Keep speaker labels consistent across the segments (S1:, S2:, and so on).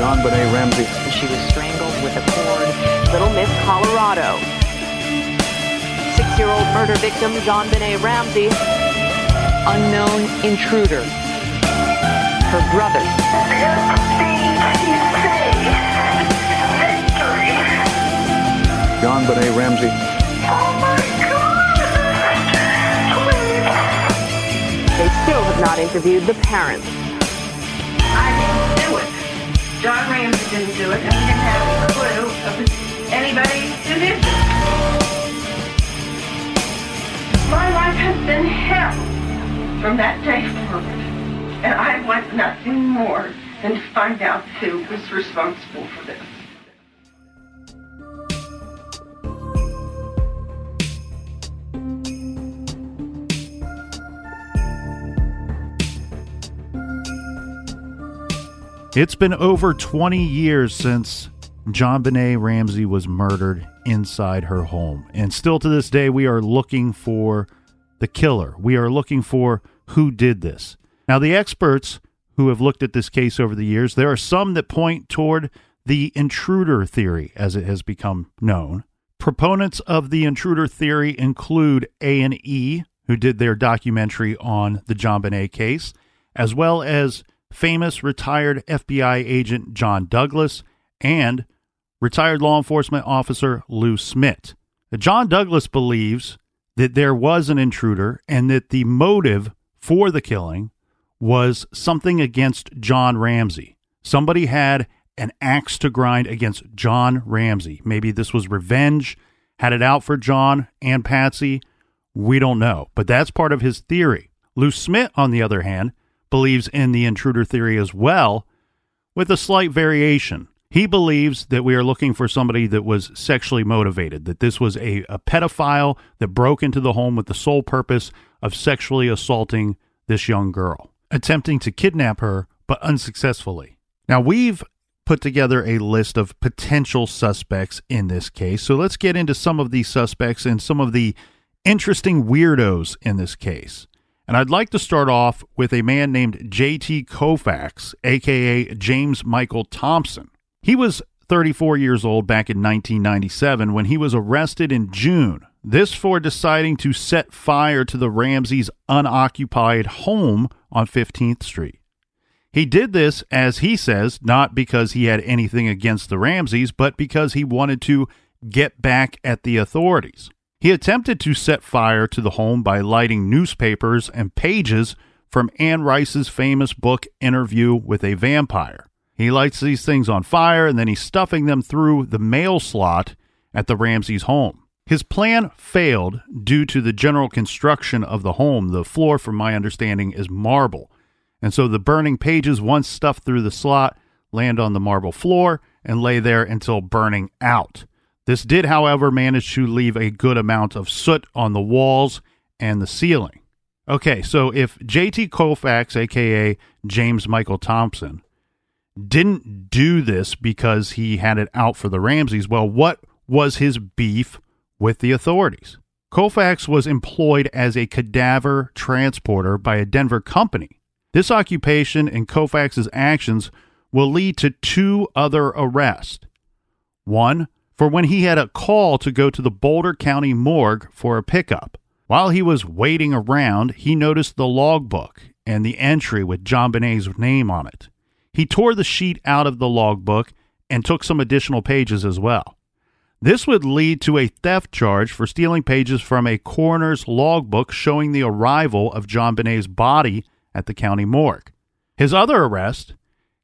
S1: JonBenét Ramsey.
S2: She was strangled with a cord. Little Miss Colorado. Six-year-old murder victim JonBenét Ramsey. Unknown intruder. Her brother.
S1: JonBenét Ramsey.
S2: They still have not interviewed the parents.
S3: John Ramsey didn't do it, and we didn't have a clue of anybody who did it. My life has been hell from that day forward, and I want nothing more than to find out who was responsible for this.
S4: It's been over 20 years since JonBenét Ramsey was murdered inside her home. And still to this day, we are looking for the killer. We are looking for who did this. Now, the experts who have looked at this case over the years, there are some that point toward the intruder theory, as it has become known. Proponents of the intruder theory include A&E, who did their documentary on the JonBenét case, as well as famous retired FBI agent John Douglas and retired law enforcement officer Lou Smit. John Douglas believes that there was an intruder and that the motive for the killing was something against John Ramsey. Somebody had an axe to grind against John Ramsey. Maybe this was revenge, had it out for John and Patsy. We don't know, but that's part of his theory. Lou Smit, on the other hand, believes in the intruder theory as well, with a slight variation. He believes that we are looking for somebody that was sexually motivated, that this was a, a pedophile that broke into the home with the sole purpose of sexually assaulting this young girl, attempting to kidnap her, but unsuccessfully. Now, we've put together a list of potential suspects in this case. So let's get into some of these suspects and some of the interesting weirdos in this case. And I'd like to start off with a man named J.T. Koufax, aka James Michael Thompson. He was 34 years old back in 1997 when he was arrested in June. This for deciding to set fire to the Ramseys' unoccupied home on 15th Street. He did this, as he says, not because he had anything against the Ramseys, but because he wanted to get back at the authorities. He attempted to set fire to the home by lighting newspapers and pages from Anne Rice's famous book, Interview with a Vampire. He lights these things on fire and then he's stuffing them through the mail slot at the Ramseys' home. His plan failed due to the general construction of the home. The floor, from my understanding, is marble. And so the burning pages, once stuffed through the slot, land on the marble floor and lay there until burning out. This did, however, manage to leave a good amount of soot on the walls and the ceiling. Okay, so if JT Koufax, aka James Michael Thompson, didn't do this because he had it out for the Ramseys, well, what was his beef with the authorities? Koufax was employed as a cadaver transporter by a Denver company. This occupation and Koufax's actions will lead to two other arrests. One for when he had a call to go to the Boulder County morgue for a pickup. While he was waiting around, he noticed the logbook and the entry with JonBenét's name on it. He tore the sheet out of the logbook and took some additional pages as well. This would lead to a theft charge for stealing pages from a coroner's logbook showing the arrival of JonBenét's body at the county morgue. His other arrest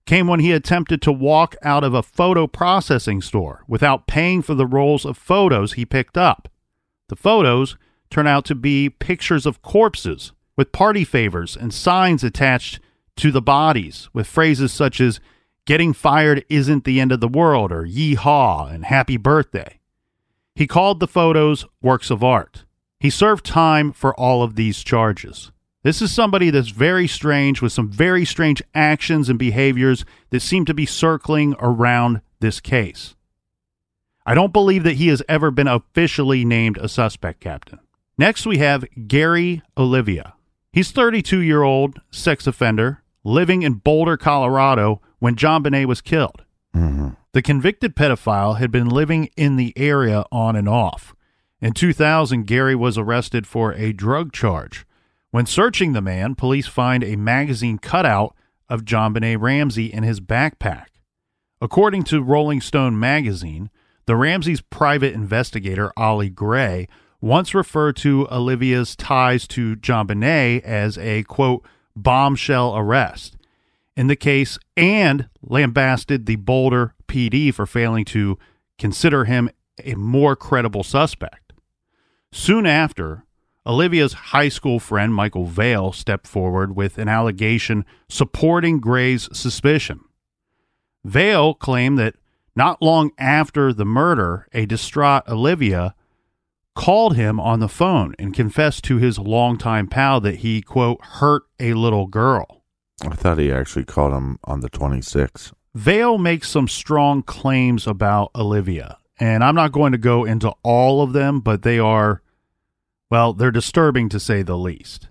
S4: came when he attempted to walk out of a photo processing store without paying for the rolls of photos he picked up. The photos turn out to be pictures of corpses with party favors and signs attached to the bodies with phrases such as Getting fired isn't the end of the world, or yeehaw, and happy birthday. He called the photos works of art. He served time for all of these charges. This is somebody that's very strange with some very strange actions and behaviors that seem to be circling around this case. I don't believe that he has ever been officially named a suspect, Captain. Next, we have Gary Olivia. He's 32 year old sex offender living in Boulder, Colorado, when JonBenét was killed.
S1: Mm-hmm.
S4: The convicted pedophile had been living in the area on and off. In 2000, Gary was arrested for a drug charge. When searching the man, police find a magazine cutout of JonBenét Ramsey in his backpack. According to Rolling Stone magazine, the Ramsey's private investigator, Ollie Gray, once referred to Olivia's ties to JonBenét as a, quote, bombshell arrest in the case and lambasted the Boulder PD for failing to consider him a more credible suspect. Soon after, Olivia's high school friend Michael Vale stepped forward with an allegation supporting Gray's suspicion. Vale claimed that not long after the murder, a distraught Olivia called him on the phone and confessed to his longtime pal that he, quote, hurt a little girl.
S1: I thought he actually called him on the 26th.
S4: Vale makes some strong claims about Olivia, and I'm not going to go into all of them, but they are, well, they're disturbing to say the least.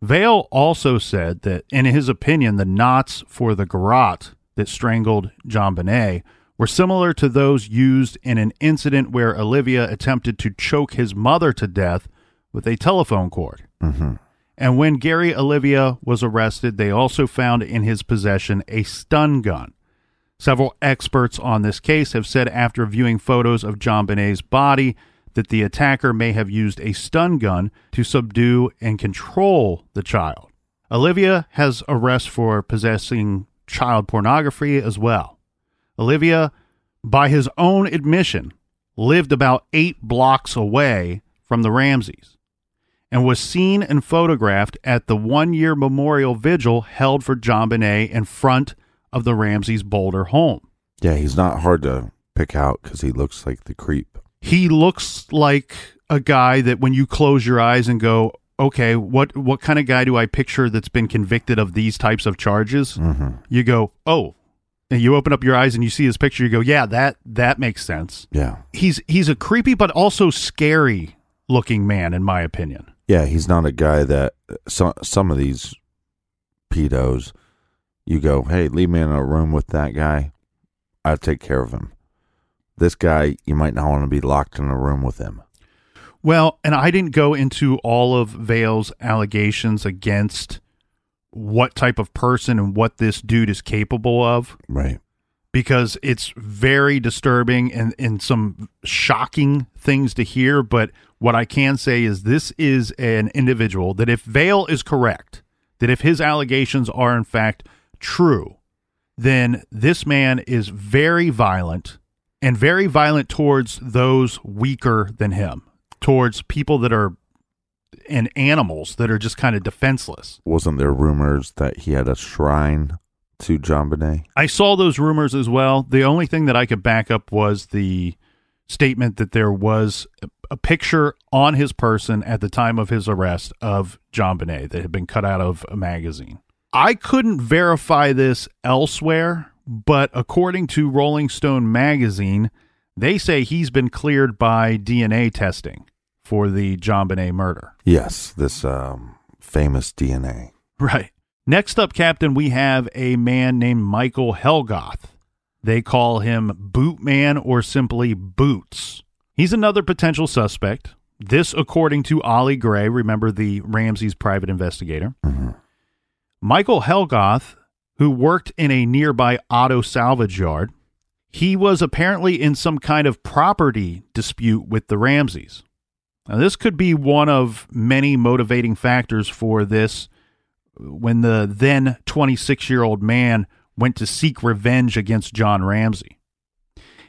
S4: Vale also said that, in his opinion, the knots for the garrote that strangled JonBenét were similar to those used in an incident where Olivia attempted to choke his mother to death with a telephone cord.
S1: Mm-hmm.
S4: And when Gary Olivia was arrested, they also found in his possession a stun gun. Several experts on this case have said after viewing photos of JonBenét's body that the attacker may have used a stun gun to subdue and control the child. Olivia has arrest for possessing child pornography as well. Olivia, by his own admission, lived about eight blocks away from the Ramseys and was seen and photographed at the one year memorial vigil held for JonBenét in front of the Ramseys Boulder home.
S1: Yeah, he's not hard to pick out because he looks like the creep.
S4: He looks like a guy that when you close your eyes and go, okay, what, what kind of guy do I picture that's been convicted of these types of charges?
S1: Mm-hmm.
S4: You go, oh, and you open up your eyes and you see his picture. You go, yeah, that that makes sense.
S1: Yeah.
S4: He's he's a creepy but also scary looking man, in my opinion.
S1: Yeah, he's not a guy that some some of these pedos you go, "Hey, leave me in a room with that guy. I'll take care of him." This guy, you might not want to be locked in a room with him.
S4: Well, and I didn't go into all of Vale's allegations against what type of person and what this dude is capable of
S1: Right.
S4: because it's very disturbing and, and some shocking things to hear. But what I can say is this is an individual that if Vale is correct, that if his allegations are in fact true, then this man is very violent and very violent towards those weaker than him, towards people that are and animals that are just kind of defenseless.
S1: Wasn't there rumors that he had a shrine to JonBenét?
S4: I saw those rumors as well. The only thing that I could back up was the statement that there was a- picture on his person at the time of his arrest of JonBenét that had been cut out of a magazine. I couldn't verify this elsewhere, but according to Rolling Stone magazine, they say he's been cleared by DNA testing for the JonBenét murder.
S1: Yes, this um, famous DNA.
S4: Right. Next up, Captain, we have a man named Michael Helgoth. They call him Bootman or simply Boots. He's another potential suspect. This, according to Ollie Gray, remember the Ramsey's private investigator. Michael Helgoth, who worked in a nearby auto salvage yard, he was apparently in some kind of property dispute with the Ramseys. Now, this could be one of many motivating factors for this when the then 26 year old man went to seek revenge against John Ramsey.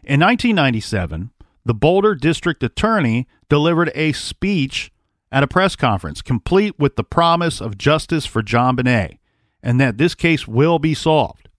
S4: In 1997, the Boulder District Attorney delivered a speech at a press conference, complete with the promise of justice for JonBenét and that this case will be solved.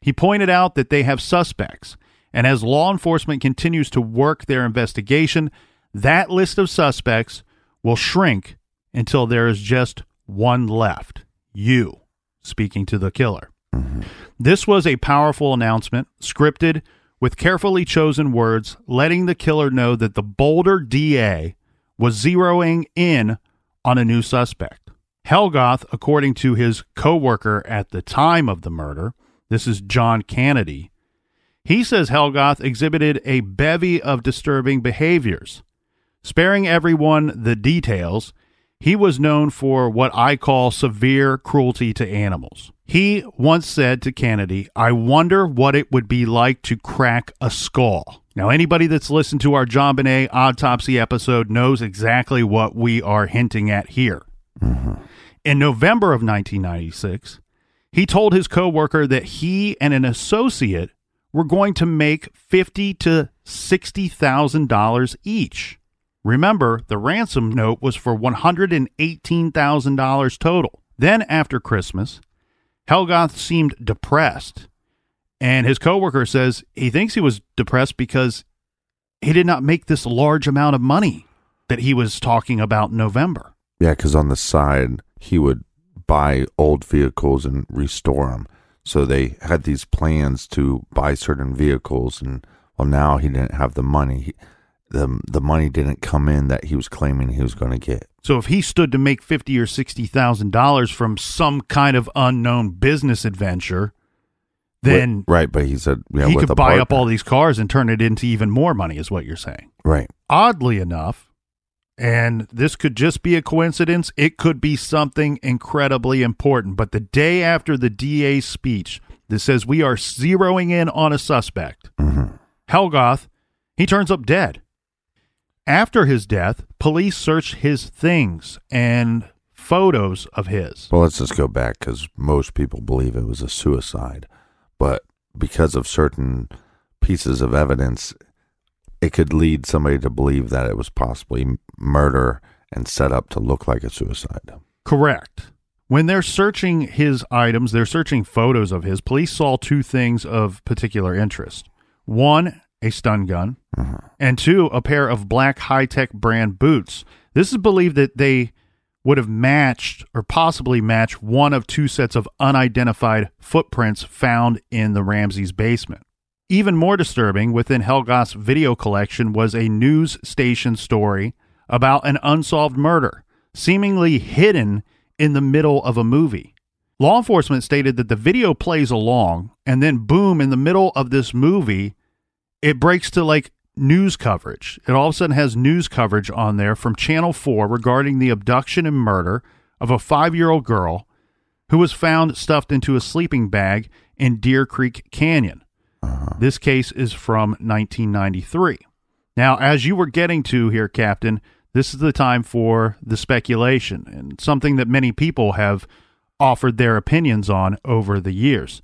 S4: He pointed out that they have suspects, and as law enforcement continues to work their investigation, that list of suspects will shrink until there is just one left you, speaking to the killer. Mm-hmm. This was a powerful announcement, scripted with carefully chosen words, letting the killer know that the Boulder DA was zeroing in on a new suspect. Helgoth, according to his coworker at the time of the murder, this is John Kennedy, he says Helgoth exhibited a bevy of disturbing behaviors. Sparing everyone the details, he was known for what I call severe cruelty to animals. He once said to Kennedy, I wonder what it would be like to crack a skull. Now, anybody that's listened to our JonBenét autopsy episode knows exactly what we are hinting at here. Mm-hmm. In November of 1996, he told his coworker that he and an associate were going to make fifty to sixty thousand dollars each. Remember, the ransom note was for one hundred and eighteen thousand dollars total. Then, after Christmas, Helgoth seemed depressed, and his coworker says he thinks he was depressed because he did not make this large amount of money that he was talking about in November.
S1: Yeah, because on the side he would buy old vehicles and restore them. So they had these plans to buy certain vehicles, and well, now he didn't have the money. He, the The money didn't come in that he was claiming he was going to get.
S4: So if he stood to make fifty or sixty thousand dollars from some kind of unknown business adventure, then
S1: Wi- right, but he said yeah,
S4: he could buy up all these cars and turn it into even more money, is what you're saying.
S1: right.
S4: Oddly enough, and this could just be a coincidence, it could be something incredibly important. But the day after the DA's speech that says we are zeroing in on a suspect, mm-hmm. Helgoth, he turns up dead. After his death, police search his things and photos of his.
S1: Well, let's just go back because most people believe it was a suicide, but because of certain pieces of evidence, it could lead somebody to believe that it was possibly murder and set up to look like a suicide.
S4: Correct. When they're searching his items, they're searching photos of his. Police saw two things of particular interest. One, a stun gun, uh-huh. and two, a pair of black Hi-Tec brand boots. This is believed that they would have matched or possibly matched one of two sets of unidentified footprints found in the Ramsey's basement. Even more disturbing, within Helgoth's video collection was a news station story about an unsolved murder, seemingly hidden in the middle of a movie. Law enforcement stated that the video plays along, and then boom, in the middle of this movie, it breaks to like news coverage. It all of a sudden has news coverage on there from Channel 4 regarding the abduction and murder of a five year old girl who was found stuffed into a sleeping bag in Deer Creek Canyon. Uh-huh. This case is from 1993. Now, as you were getting to here, Captain, this is the time for the speculation and something that many people have offered their opinions on over the years.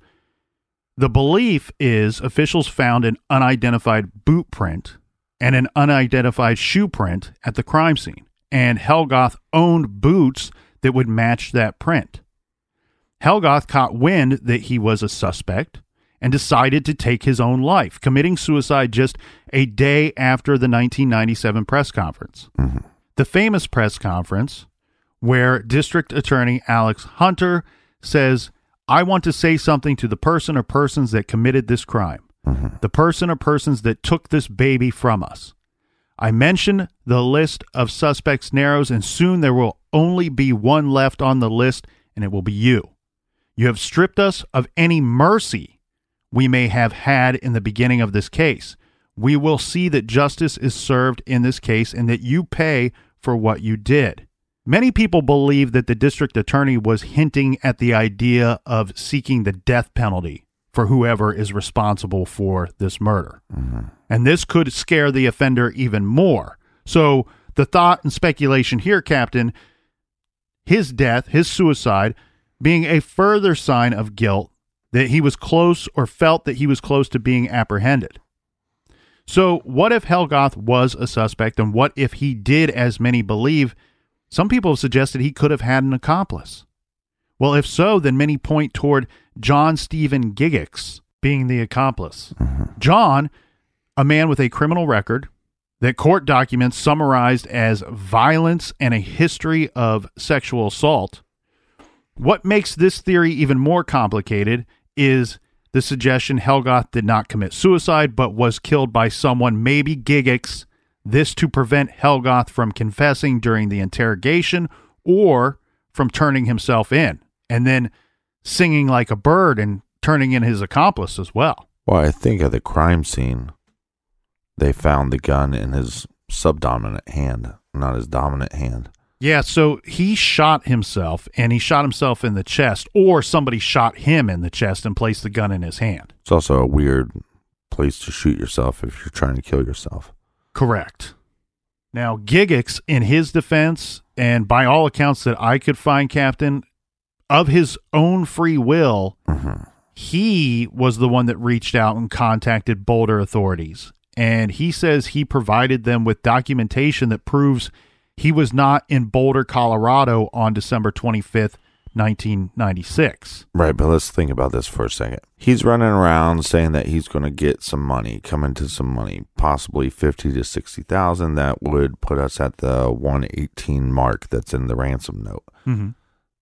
S4: The belief is officials found an unidentified boot print and an unidentified shoe print at the crime scene, and Helgoth owned boots that would match that print. Helgoth caught wind that he was a suspect and decided to take his own life, committing suicide just a day after the 1997 press conference. Mm-hmm. The famous press conference where District Attorney Alex Hunter says, I want to say something to the person or persons that committed this crime, mm-hmm. the person or persons that took this baby from us. I mention the list of suspects narrows, and soon there will only be one left on the list, and it will be you. You have stripped us of any mercy we may have had in the beginning of this case. We will see that justice is served in this case and that you pay for what you did. Many people believe that the district attorney was hinting at the idea of seeking the death penalty for whoever is responsible for this murder. Mm-hmm. And this could scare the offender even more. So, the thought and speculation here, Captain, his death, his suicide, being a further sign of guilt that he was close or felt that he was close to being apprehended. So, what if Helgoth was a suspect, and what if he did, as many believe? Some people have suggested he could have had an accomplice. Well, if so, then many point toward John Stephen Giggix being the accomplice. Mm-hmm. John, a man with a criminal record that court documents summarized as violence and a history of sexual assault. What makes this theory even more complicated is the suggestion Helgoth did not commit suicide but was killed by someone, maybe Giggix, this to prevent Helgoth from confessing during the interrogation or from turning himself in and then singing like a bird and turning in his accomplice as well.
S1: Well, I think at the crime scene, they found the gun in his subdominant hand, not his dominant hand.
S4: Yeah, so he shot himself and he shot himself in the chest, or somebody shot him in the chest and placed the gun in his hand.
S1: It's also a weird place to shoot yourself if you're trying to kill yourself.
S4: Correct. Now, Giggix, in his defense, and by all accounts that I could find, Captain, of his own free will, mm-hmm. he was the one that reached out and contacted Boulder authorities. And he says he provided them with documentation that proves he was not in Boulder, Colorado on December 25th, 1996.
S1: Right, but let's think about this for a second. He's running around saying that he's going to get some money, come into some money, possibly fifty to sixty thousand. That would put us at the one eighteen mark that's in the ransom note.
S4: Mm-hmm.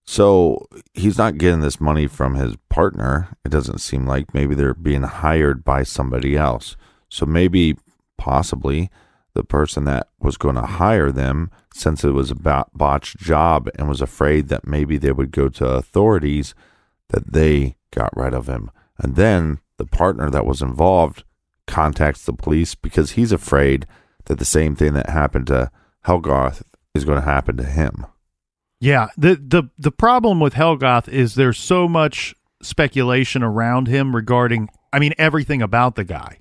S1: So he's not getting this money from his partner. It doesn't seem like maybe they're being hired by somebody else. So maybe, possibly, the person that was going to hire them, since it was a botched job and was afraid that maybe they would go to authorities, that they got rid of him. And then the partner that was involved contacts the police because he's afraid that the same thing that happened to Helgoth is going to happen to him.
S4: Yeah, the the the problem with Helgoth is there's so much speculation around him regarding I mean everything about the guy.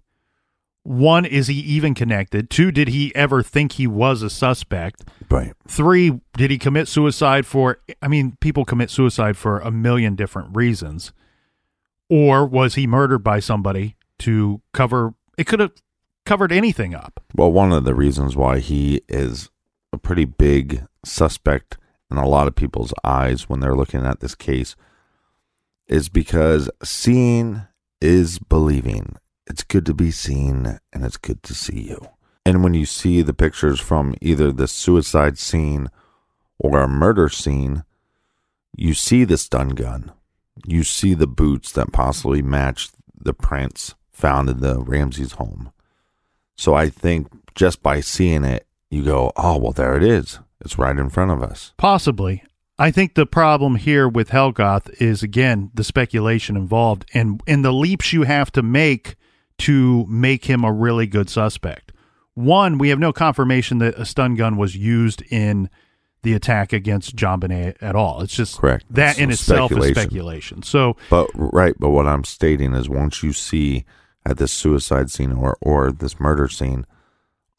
S4: One, is he even connected? Two, did he ever think he was a suspect?
S1: Right.
S4: Three, did he commit suicide for I mean, people commit suicide for a million different reasons. Or was he murdered by somebody to cover it could have covered anything up.
S1: Well, one of the reasons why he is a pretty big suspect in a lot of people's eyes when they're looking at this case is because seeing is believing. It's good to be seen and it's good to see you. And when you see the pictures from either the suicide scene or a murder scene, you see the stun gun. You see the boots that possibly match the prints found in the Ramsey's home. So I think just by seeing it, you go, oh, well, there it is. It's right in front of us.
S4: Possibly. I think the problem here with Helgoth is again the speculation involved and and the leaps you have to make to make him a really good suspect. One, we have no confirmation that a stun gun was used in the attack against JonBenét at all. It's just
S1: Correct.
S4: that
S1: It's
S4: in itself is
S1: speculation.
S4: speculation. So
S1: But right, but what I'm stating is once you see at this suicide scene or or this murder scene,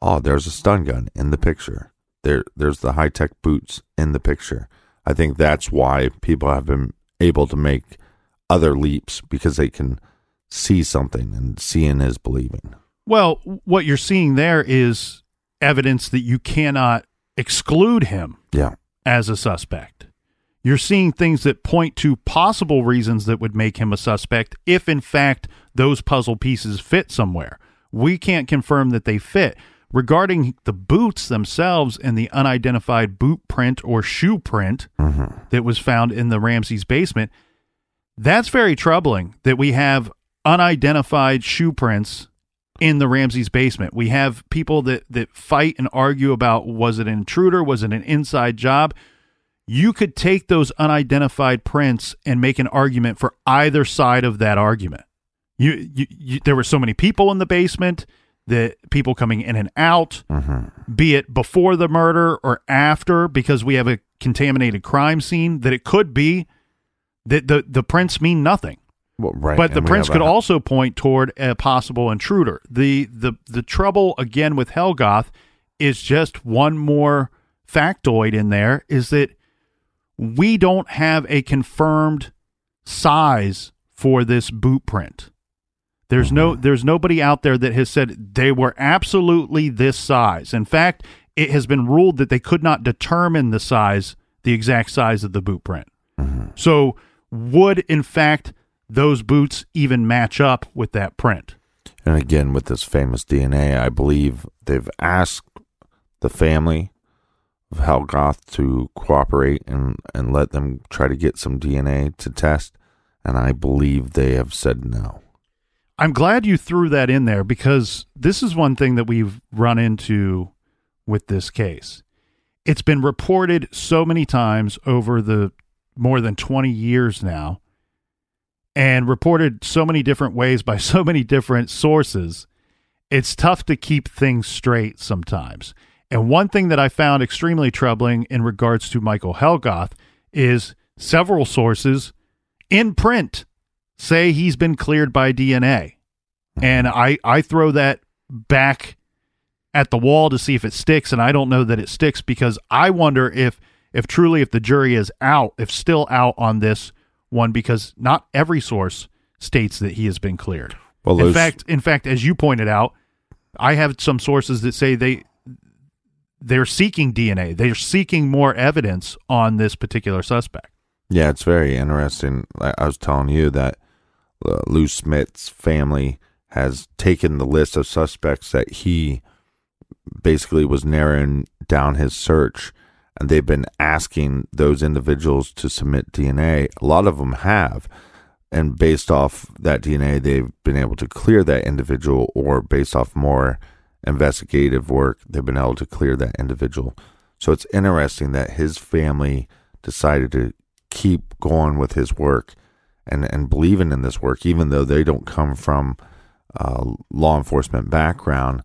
S1: oh, there's a stun gun in the picture. There there's the Hi-Tec boots in the picture. I think that's why people have been able to make other leaps because they can see something and seeing is believing.
S4: Well, what you're seeing there is evidence that you cannot exclude him
S1: Yeah.
S4: as a suspect. You're seeing things that point to possible reasons that would make him a suspect if, in fact, those puzzle pieces fit somewhere. We can't confirm that they fit. Regarding the boots themselves and the unidentified boot print or shoe print mm-hmm. that was found in the Ramsey's basement, that's very troubling that we have unidentified shoe prints in the Ramsey's basement. We have people that that fight and argue about was it an intruder, was it an inside job? You could take those unidentified prints and make an argument for either side of that argument. You, you, you there were so many people in the basement the people coming in and out,
S1: Mm-hmm.
S4: be it before the murder or after, because we have a contaminated crime scene, that it could be that the, the prints mean nothing.
S1: Well, right.
S4: But the prints could
S1: a-
S4: also point toward a possible intruder. The the the trouble again with Helgoth is just one more factoid in there is that we don't have a confirmed size for this boot print. There's no there's nobody out there that has said they were absolutely this size. In fact, it has been ruled that they could not determine the size, the exact size of the boot print. So would in fact those boots even match up with that print?
S1: And again, with this famous DNA, I believe they've asked the family of Helgoth to cooperate and, and let them try to get some DNA to test. And I believe they have said no.
S4: I'm glad you threw that in there because this is one thing that we've run into with this case. It's been reported so many times over the more than 20 years now and reported so many different ways by so many different sources. It's tough to keep things straight sometimes. And one thing that I found extremely troubling in regards to Michael Helgoth is several sources in print say he's been cleared by DNA. And I, I throw that back at the wall to see if it sticks, and I don't know that it sticks because I wonder if if truly if the jury is out, if still out on this one, because not every source states that he has been cleared.
S1: Well,
S4: in
S1: those-
S4: fact, in fact, as you pointed out, I have some sources that say they they're seeking DNA. They're seeking more evidence on this particular suspect.
S1: Yeah, it's very interesting. I I was telling you that uh, Lou Smit's family has taken the list of suspects that he basically was narrowing down his search, they've been asking those individuals to submit DNA. A lot of them have, and based off that DNA, they've been able to clear that individual, or based off more investigative work, they've been able to clear that individual. So it's interesting that his family decided to keep going with his work and, and believing in this work, even though they don't come from law enforcement background.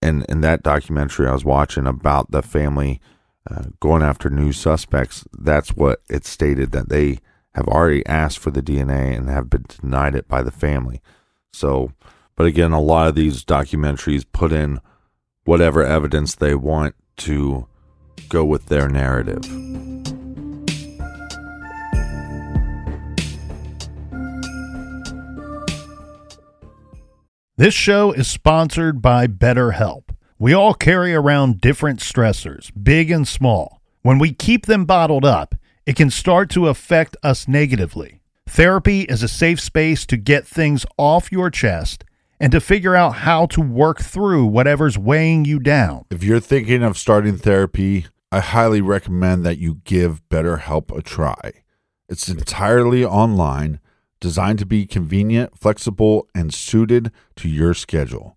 S1: And in that documentary I was watching about the family uh, going after new suspects, that's what it stated that they have already asked for the DNA and have been denied it by the family. So, but again, a lot of these documentaries put in whatever evidence they want to go with their narrative.
S4: This show is sponsored by BetterHelp. We all carry around different stressors, big and small. When we keep them bottled up, it can start to affect us negatively. Therapy is a safe space to get things off your chest and to figure out how to work through whatever's weighing you down.
S5: If you're thinking of starting therapy, I highly recommend that you give BetterHelp a try. It's entirely online, designed to be convenient, flexible, and suited to your schedule.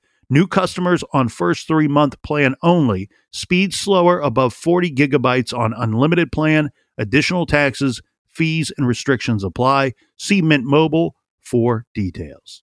S4: New customers on first three month plan only. Speed slower above 40 gigabytes on unlimited plan. Additional taxes, fees, and restrictions apply. See Mint Mobile for details.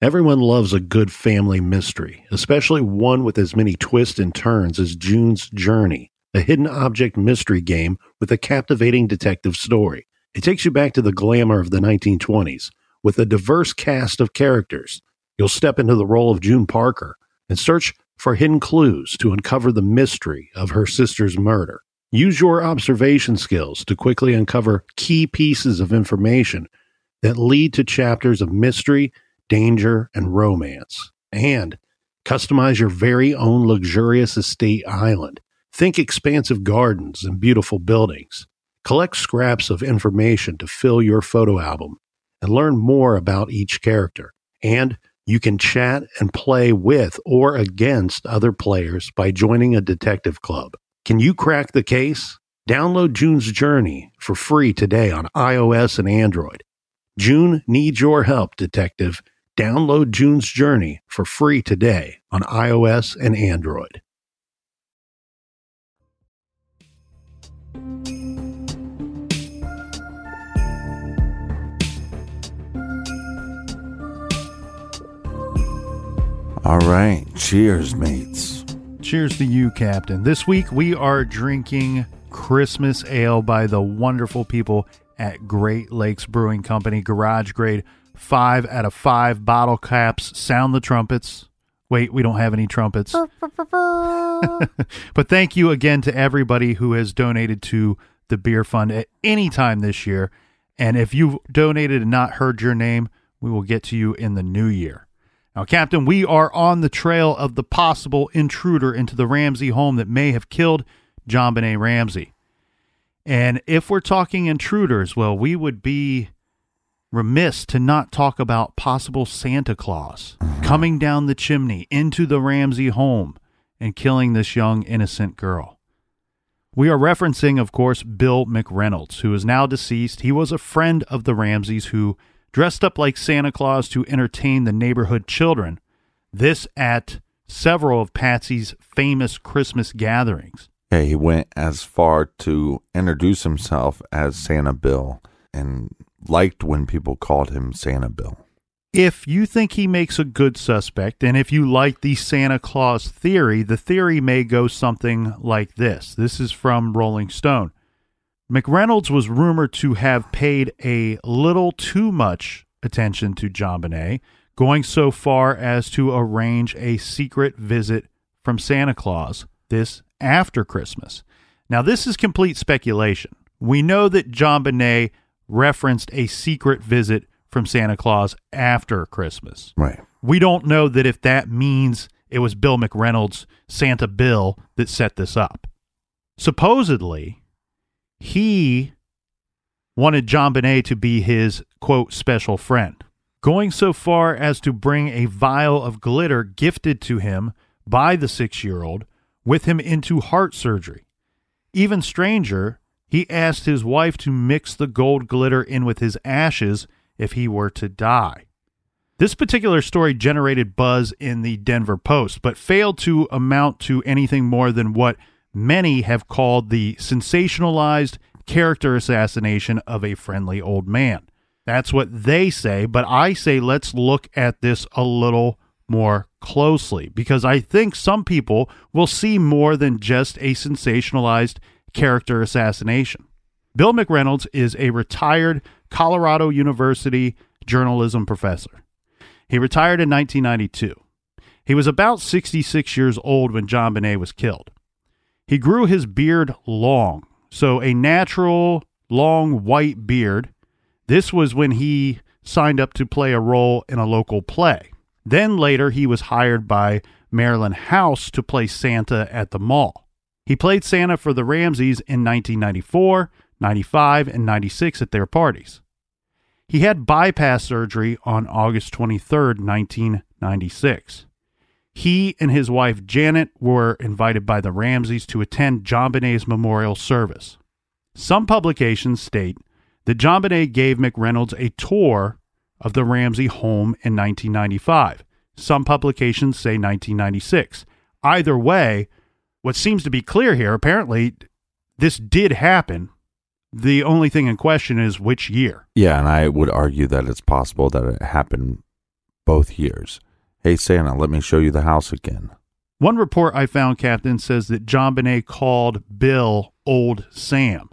S4: Everyone loves a good family mystery, especially one with as many twists and turns as June's Journey, a hidden object mystery game with a captivating detective story. It takes you back to the glamour of the 1920s with a diverse cast of characters. You'll step into the role of June Parker and search for hidden clues to uncover the mystery of her sister's murder. Use your observation skills to quickly uncover key pieces of information that lead to chapters of mystery, danger, and romance. And customize your very own luxurious estate island. Think expansive gardens and beautiful buildings. Collect scraps of information to fill your photo album and learn more about each character. And you can chat and play with or against other players by joining a detective club. Can you crack the case? Download June's Journey for free today on iOS and Android. June needs your help, detective. Download June's Journey for free today on iOS and Android.
S1: All right. Cheers, mates.
S4: Cheers to you, Captain. This week we are drinking Christmas ale by the wonderful people at Great Lakes Brewing Company, garage grade, five out of five bottle caps. Sound the trumpets. Wait, we don't have any trumpets. but thank you again to everybody who has donated to the beer fund at any time this year. And if you've donated and not heard your name, we will get to you in the new year. Now, Captain, we are on the trail of the possible intruder into the Ramsey home that may have killed JonBenét Ramsey. And if we're talking intruders, well, we would be remiss to not talk about possible Santa Claus coming down the chimney into the Ramsey home and killing this young innocent girl. We are referencing, of course, Bill McReynolds, who is now deceased. He was a friend of the Ramseys who dressed up like Santa Claus to entertain the neighborhood children. This at several of Patsy's famous Christmas gatherings.
S1: Yeah, he went as far to introduce himself as Santa Bill and liked when people called him Santa Bill.
S4: If you think he makes a good suspect, and if you like the Santa Claus theory, the theory may go something like this. This is from Rolling Stone. McReynolds was rumored to have paid a little too much attention to JonBenét, going so far as to arrange a secret visit from Santa Claus this after Christmas. Now, this is complete speculation. We know that JonBenét referenced a secret visit from Santa Claus after Christmas.
S1: Right.
S4: We don't know that if that means it was Bill McReynolds, Santa Bill, that set this up. Supposedly, he wanted JonBenét to be his quote special friend, going so far as to bring a vial of glitter gifted to him by the six year old with him into heart surgery. Even stranger, he asked his wife to mix the gold glitter in with his ashes if he were to die. This particular story generated buzz in the Denver Post, but failed to amount to anything more than what many have called the sensationalized character assassination of a friendly old man. That's what they say, but I say let's look at this a little more closely because I think some people will see more than just a sensationalized character assassination. Bill McReynolds is a retired Colorado University journalism professor. He retired in 1992. He was about 66 years old when JonBenét was killed. He grew his beard long, so a natural, long white beard. This was when he signed up to play a role in a local play. Then later, he was hired by Marilyn House to play Santa at the mall. He played Santa for the Ramseys in 1994, 95, and 96 at their parties. He had bypass surgery on August 23, 1996. He and his wife Janet were invited by the Ramseys to attend JonBenét's memorial service. Some publications state that JonBenét gave McReynolds a tour of the Ramsey home in 1995. Some publications say 1996. Either way, what seems to be clear here, apparently, this did happen. The only thing in question is which year.
S1: Yeah, and I would argue that it's possible that it happened both years. Hey, Santa, let me show you the house again.
S4: One report I found, Captain, says that JonBenét called Bill Old Sam.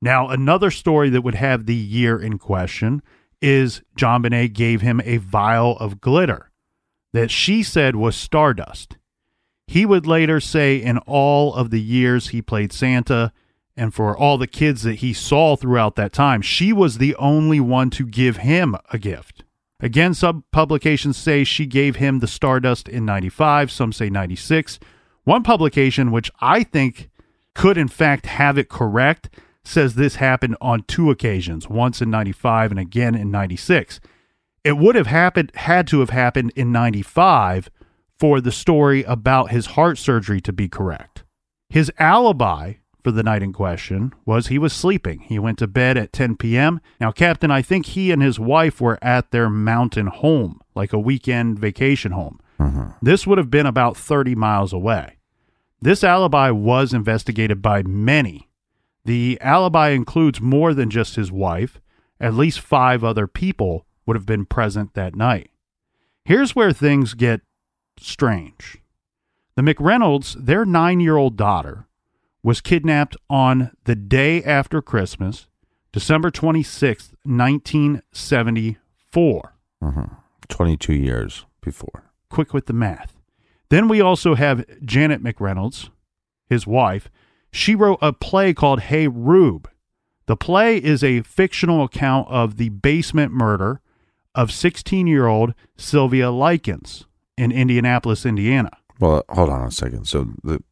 S4: Now, another story that would have the year in question is JonBenét gave him a vial of glitter that she said was stardust. He would later say in all of the years he played Santa and for all the kids that he saw throughout that time, she was the only one to give him a gift. Again, some publications say she gave him the Stardust in 95, some say 96. One publication, which I think could in fact have it correct, says this happened on two occasions, once in 95 and again in 96. It would have happened had to have happened in 95 for the story about his heart surgery to be correct. His alibi for the night in question was he was sleeping. He went to bed at 10 p.m. Now, Captain, I think he and his wife were at their mountain home, like a weekend vacation home. Mm-hmm. This would have been about 30 miles away. This alibi was investigated by many. The alibi includes more than just his wife. At least five other people would have been present that night. Here's where things get strange. The McReynolds, their nine year old daughter, was kidnapped on the day after Christmas, December 26th, 1974. Mm-hmm.
S1: 22 years before.
S4: Quick with the math. Then we also have Janet McReynolds, his wife. She wrote a play called Hey Rube. The play is a fictional account of the basement murder of 16 year old Sylvia Likens in Indianapolis, Indiana.
S1: Well, hold on a second. So the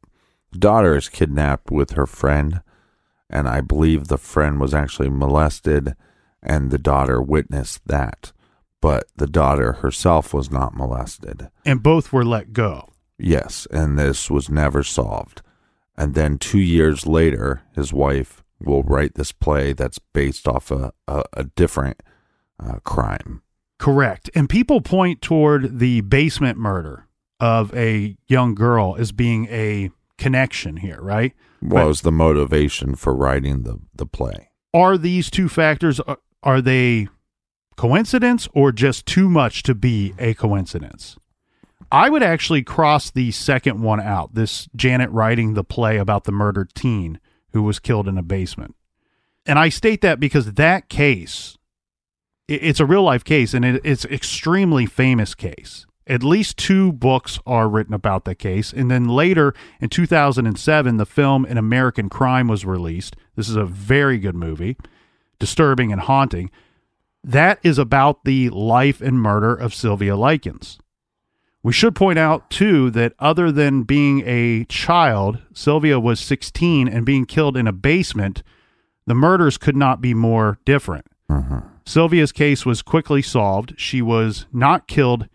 S1: daughter is kidnapped with her friend, and I believe the friend was actually molested, and the daughter witnessed that. But the daughter herself was not molested.
S4: And both were let go.
S1: Yes, and this was never solved. And then two years later, his wife will write this play that's based off a, a, a different uh, crime.
S4: Correct. And people point toward the basement murder of a young girl as being a connection here, right?
S1: What was the motivation for writing the, the play?
S4: Are these two factors are, are they coincidence or just too much to be a coincidence? I would actually cross the second one out. This Janet writing the play about the murdered teen who was killed in a basement. And I state that because that case it's a real life case and it, it's extremely famous case. At least two books are written about the case. And then later in 2007, the film An American Crime was released. This is a very good movie, disturbing and haunting. That is about the life and murder of Sylvia Likens. We should point out, too, that other than being a child, Sylvia was 16 and being killed in a basement, the murders could not be more different. Mm-hmm. Sylvia's case was quickly solved. She was not killed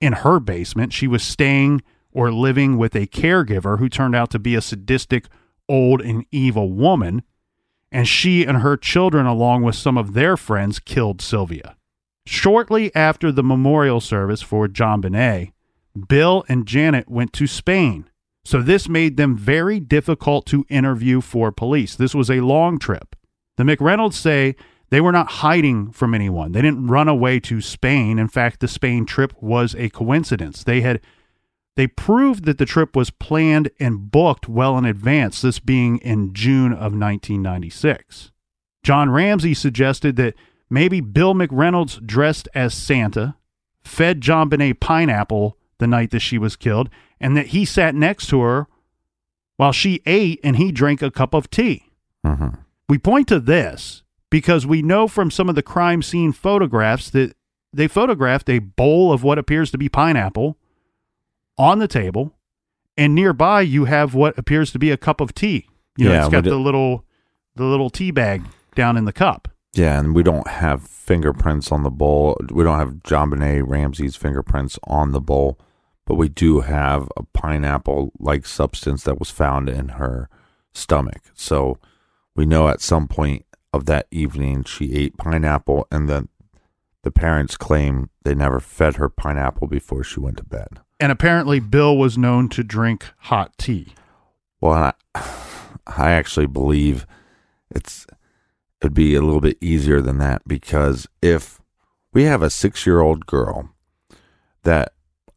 S4: in her basement. She was staying or living with a caregiver who turned out to be a sadistic, old, and evil woman. And she and her children, along with some of their friends, killed Sylvia. Shortly after the memorial service for JonBenét, Bill and Janet went to Spain. So this made them very difficult to interview for police. This was a long trip. The McReynolds say they were not hiding from anyone. They didn't run away to Spain. In fact, the Spain trip was a coincidence. They had they proved that the trip was planned and booked well in advance, this being in June of 1996. John Ramsey suggested that maybe Bill McReynolds dressed as Santa, fed JonBenét pineapple the night that she was killed, and that he sat next to her while she ate and he drank a cup of tea.
S1: Mm-hmm.
S4: We point to this because we know from some of the crime scene photographs that they photographed a bowl of what appears to be pineapple on the table And nearby, you have what appears to be a cup of tea. You know,
S1: Yeah,
S4: it's got the little the little tea bag down in the cup.
S1: Yeah, and we don't have fingerprints on the bowl. We don't have JonBenét Ramsey's fingerprints on the bowl, but we do have a pineapple like substance that was found in her stomach. So we know at some point of that evening she ate pineapple, and then the parents claim they never fed her pineapple before she went to bed.
S4: And apparently, Bill was known to drink hot tea.
S1: Well, I, I actually believe it's it'd be a little bit easier than that because if we have a six-year-old girl that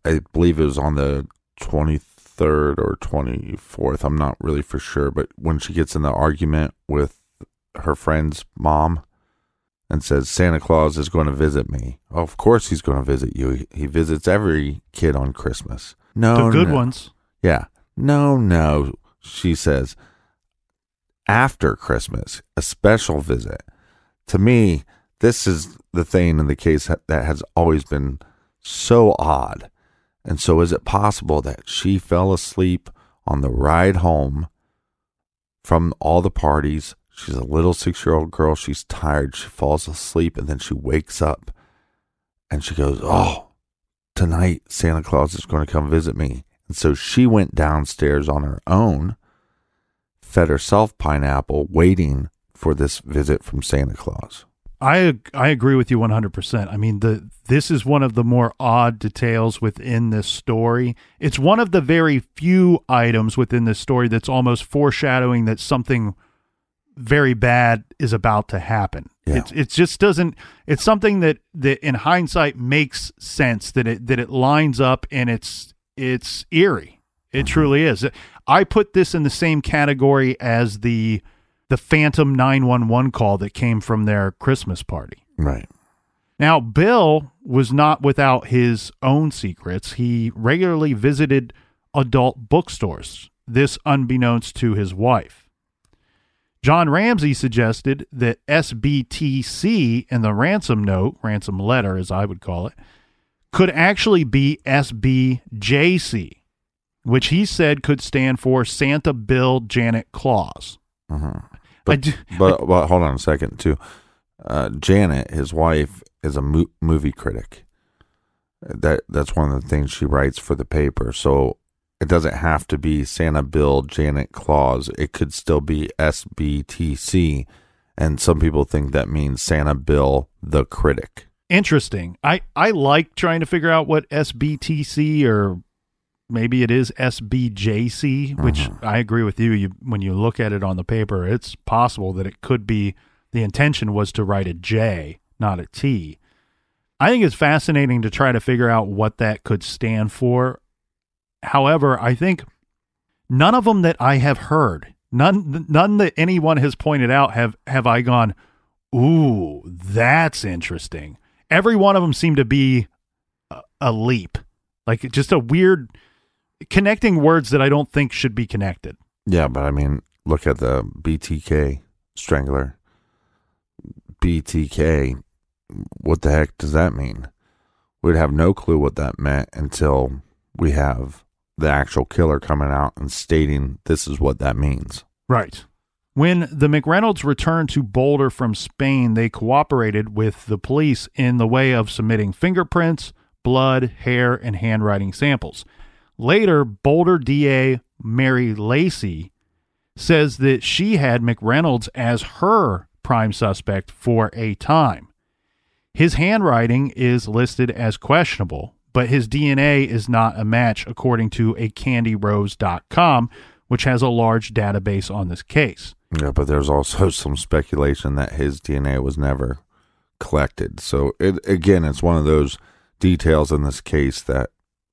S1: I believe it was on the twenty-third or twenty-fourth, I'm not really for sure, but when she gets in the argument with her friend's mom and says Santa Claus is going to visit me, oh, of course he's going to visit you. He, he visits every kid on Christmas. No,
S4: the good
S1: no.
S4: ones.
S1: Yeah. No, no, she says. After Christmas, a special visit. To me, this is the thing in the case that, that has always been so odd. And so, is it possible that she fell asleep on the ride home from all the parties? She's a little six year old girl. She's tired. She falls asleep and then she wakes up and she goes, Oh, tonight Santa Claus is going to come visit me. And so she went downstairs on her own, fed herself pineapple, waiting for this visit from Santa Claus.
S4: I I agree with you 100%. I mean, the this is one of the more odd details within this story. It's one of the very few items within this story that's almost foreshadowing that something very bad is about to happen.
S1: Yeah.
S4: It's it just doesn't it's something that that in hindsight makes sense that it that it lines up and it's it's eerie. It mm-hmm. truly is. I put this in the same category as the the phantom 911 call that came from their Christmas party.
S1: Right.
S4: Now, Bill was not without his own secrets. He regularly visited adult bookstores, this unbeknownst to his wife. John Ramsey suggested that SBTC in the ransom note, ransom letter as I would call it, could actually be SBJC, which he said could stand for Santa Bill Janet Claus.
S1: Mhm.
S4: I
S1: But, but, but hold on a second, too. Uh, Janet, his wife, is a mo- movie critic. That That's one of the things she writes for the paper. So it doesn't have to be Santa Bill Janet Claus. It could still be SBTC. And some people think that means Santa Bill the critic.
S4: interesting. I I like trying to figure out what SBTC or maybe it is SBJC, which uh-huh. I agree with you. You when you look at it on the paper, it's possible that it could be the intention was to write a J, not a T. I think it's fascinating to try to figure out what that could stand for. However, I think none of them that I have heard, none none that anyone has pointed out have have I gone, "Ooh, that's interesting." Every one of them seemed to be a, a leap. Like just a weird connecting words that I don't think should be connected.
S1: Yeah, but I mean, look at the BTK strangler. BTK, what the heck does that mean? We'd have no clue what that meant until we have the actual killer coming out and stating this is what that means.
S4: Right. When the McReynolds returned to Boulder from Spain, they cooperated with the police in the way of submitting fingerprints, blood, hair, and handwriting samples. Later, Boulder DA Mary Lacy says that she had McReynolds as her prime suspect for a time. His handwriting is listed as questionable, but his DNA is not a match according to acandyrose.com, which has a large database on this case.
S1: Yeah, but there's also some speculation that his DNA was never collected. So it again, it's one of those details in this case that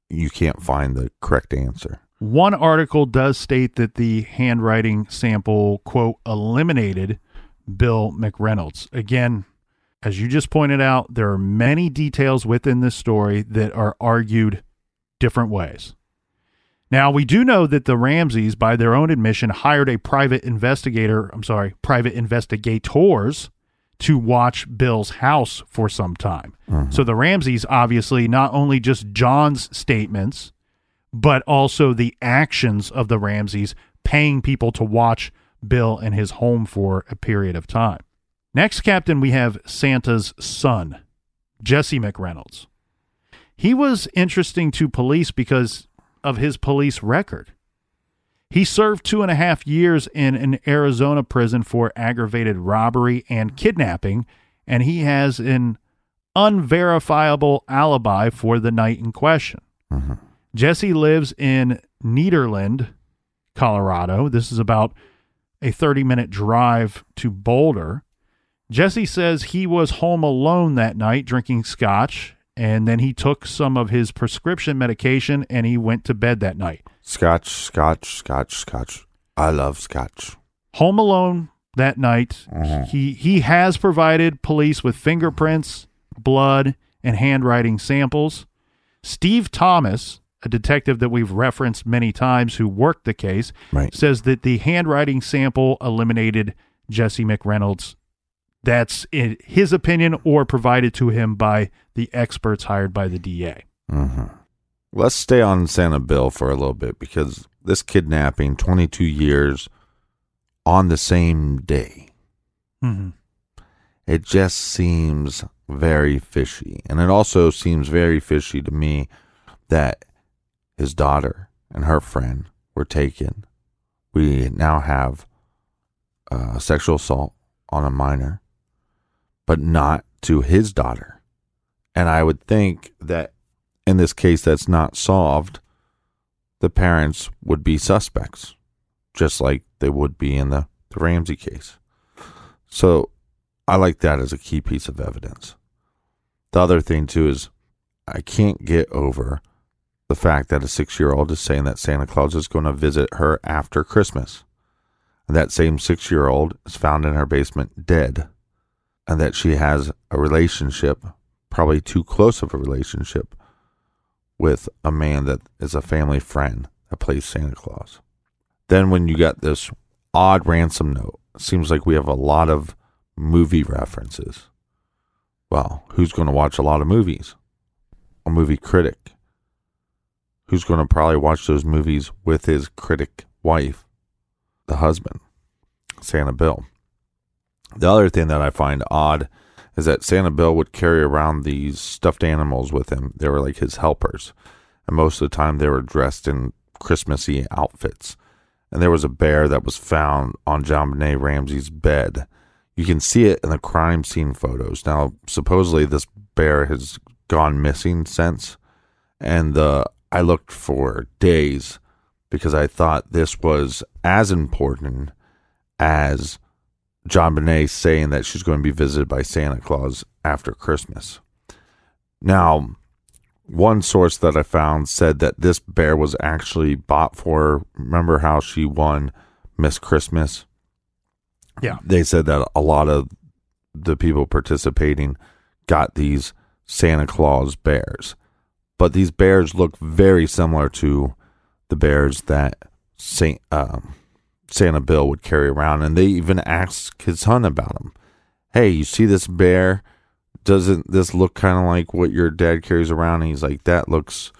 S1: you can't find the correct answer.
S4: One article does state that the handwriting sample, quote, eliminated Bill McReynolds. Again, as you just pointed out, there are many details within this story that are argued different ways. Now, we do know that the Ramseys, by their own admission, hired a private investigator, I'm sorry, private investigators to watch Bill's house for some time. Mm-hmm. So the Ramseys, obviously, not only just John's statements, but also the actions of the Ramseys paying people to watch Bill and his home for a period of time. Next, Captain, we have Santa's son, Jesse McReynolds. He was interesting to police because of his police record. He served two and a half years in an Arizona prison for aggravated robbery and kidnapping, and he has an unverifiable alibi for the night in question. Mm-hmm. Jesse lives in Nederland, Colorado. This is about a 30 minute drive to Boulder. Jesse says he was home alone that night drinking scotch, and then he took some of his prescription medication and he went to bed that night.
S1: Scotch, scotch, scotch, scotch. I love scotch.
S4: Home alone that night, mm-hmm. he he has provided police with fingerprints, blood, and handwriting samples. Steve Thomas, a detective that we've referenced many times who worked the case,
S1: Right.
S4: says that the handwriting sample eliminated Jesse McReynolds. That's in his opinion or provided to him by the experts hired by the DA.
S1: Let's stay on Santa Bill for a little bit because this kidnapping, 22 years on the same day,
S4: Mhm.
S1: it just seems very fishy. And it also seems very fishy to me that his daughter and her friend were taken. We now have uh, sexual assault on a minor, but not to his daughter. And I would think that in this case that's not solved, the parents would be suspects, just like they would be in the, the Ramsey case. So I like that as a key piece of evidence. The other thing, too, is I can't get over the fact that a six year old is saying that Santa Claus is going to visit her after Christmas. And that same six year old is found in her basement dead. And that she has a relationship, probably too close of a relationship, with a man that is a family friend that plays Santa Claus. Then when you got this odd ransom note, seems like we have a lot of movie references. Well, who's going to watch a lot of movies? A movie critic. Who's going to probably watch those movies with his critic wife, the husband, Santa Bill? The other thing that I find odd is that Santa Bill would carry around these stuffed animals with him. They were like his helpers. And most of the time they were dressed in Christmassy outfits. And there was a bear that was found on JonBenét Ramsey's bed. You can see it in the crime scene photos. Now, supposedly this bear has gone missing since. And uh, I looked for days because I thought this was as important as JonBenét saying that she's going to be visited by Santa Claus after Christmas. Now, one source that I found said that this bear was actually bought for. Remember how she won Miss Christmas?
S4: Yeah.
S1: They said that a lot of the people participating got these Santa Claus bears. But these bears look very similar to the bears that Saint um, Santa Bill would carry around, and they even asked his son about him. Hey, you see this bear? Doesn't this look kind of like what your dad carries around? And he's like, that looks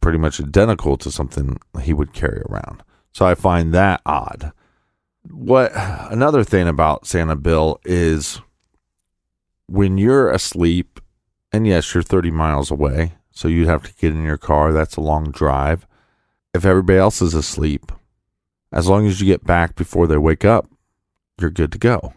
S1: pretty much identical to something he would carry around. So I find that odd. What another thing about Santa Bill is when you're asleep, and yes, you're 30 miles away, so you'd have to get in your car. That's a long drive. If everybody else is asleep, as long as you get back before they wake up, you're good to go.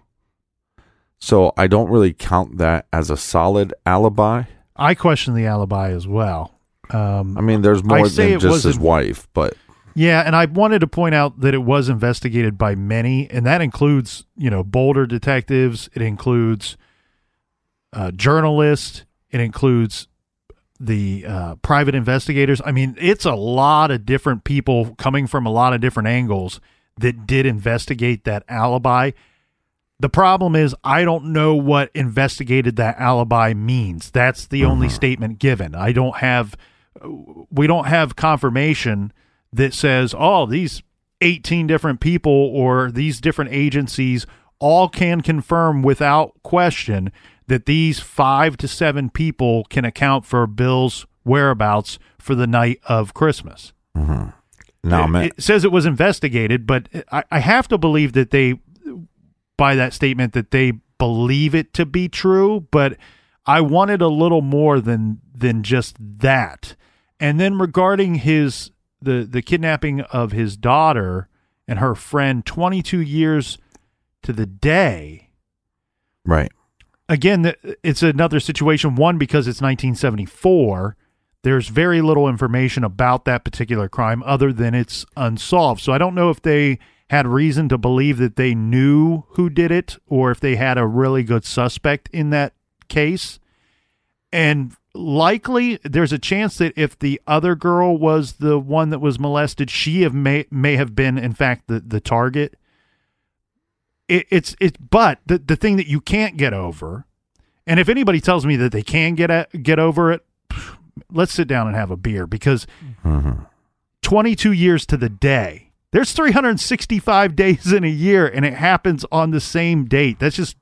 S1: So I don't really count that as a solid alibi.
S4: I question the alibi as well. Um,
S1: I mean, there's more
S4: say
S1: than just his wife, but
S4: Yeah, and I wanted to point out that it was investigated by many, and that includes, you know, Boulder detectives. It includes uh, journalists. It includes the uh, private investigators. I mean, it's a lot of different people coming from a lot of different angles that did investigate that alibi. The problem is, I don't know what investigated that alibi means. That's the only statement given. I don't have, we don't have confirmation that says, oh, these 18 different people or these different agencies all can confirm without question that these five to seven people can account for Bill's whereabouts for the night of Christmas. Mm-hmm.
S1: Now,
S4: it,
S1: man,
S4: it says it was investigated, but I, I have to believe that they, by that statement, that they believe it to be true. But I wanted a little more than than just that. And then regarding his the the kidnapping of his daughter and her friend, twenty two years to the day.
S1: right.
S4: Again, it's another situation. One because it's 1974. There's very little information about that particular crime other than it's unsolved. So I don't know if they had reason to believe that they knew who did it or if they had a really good suspect in that case. And likely there's a chance that if the other girl was the one that was molested, she have may may have been in fact the, the target. It, it's it but the the thing that you can't get over, and if anybody tells me that they can get at, get over it, let's sit down and have a beer because 22 years to the day. There's 365 days in a year, and it happens on the same date. That's just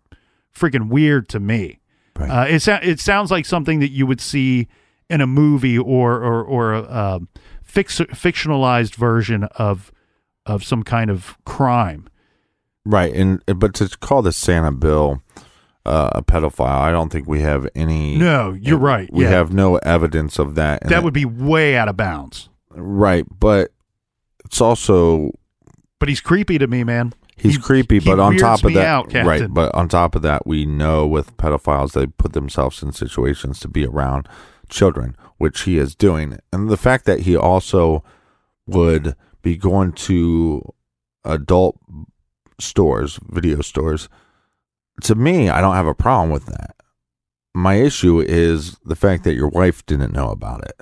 S4: freaking weird to me.
S1: Right.
S4: Uh, it it sounds like something that you would see in a movie or or or a um, fix- fictionalized version of of some kind of crime.
S1: Right, and but to call the Santa Bill uh, a pedophile, I don't think we have any.
S4: No, you're right.
S1: We
S4: yeah.
S1: have no evidence of that.
S4: that would be way out of bounds.
S1: right, but it's also
S4: But he's creepy to me, man.
S1: he's
S4: He-
S1: creepy.
S4: he
S1: But on top of that,
S4: out,
S1: right? But on top of that, we know with pedophiles they put themselves in situations to be around children, which he is doing, and the fact that he also would be going to adult stores, video stores. To me, I don't have a problem with that. My issue is the fact that your wife didn't know about it.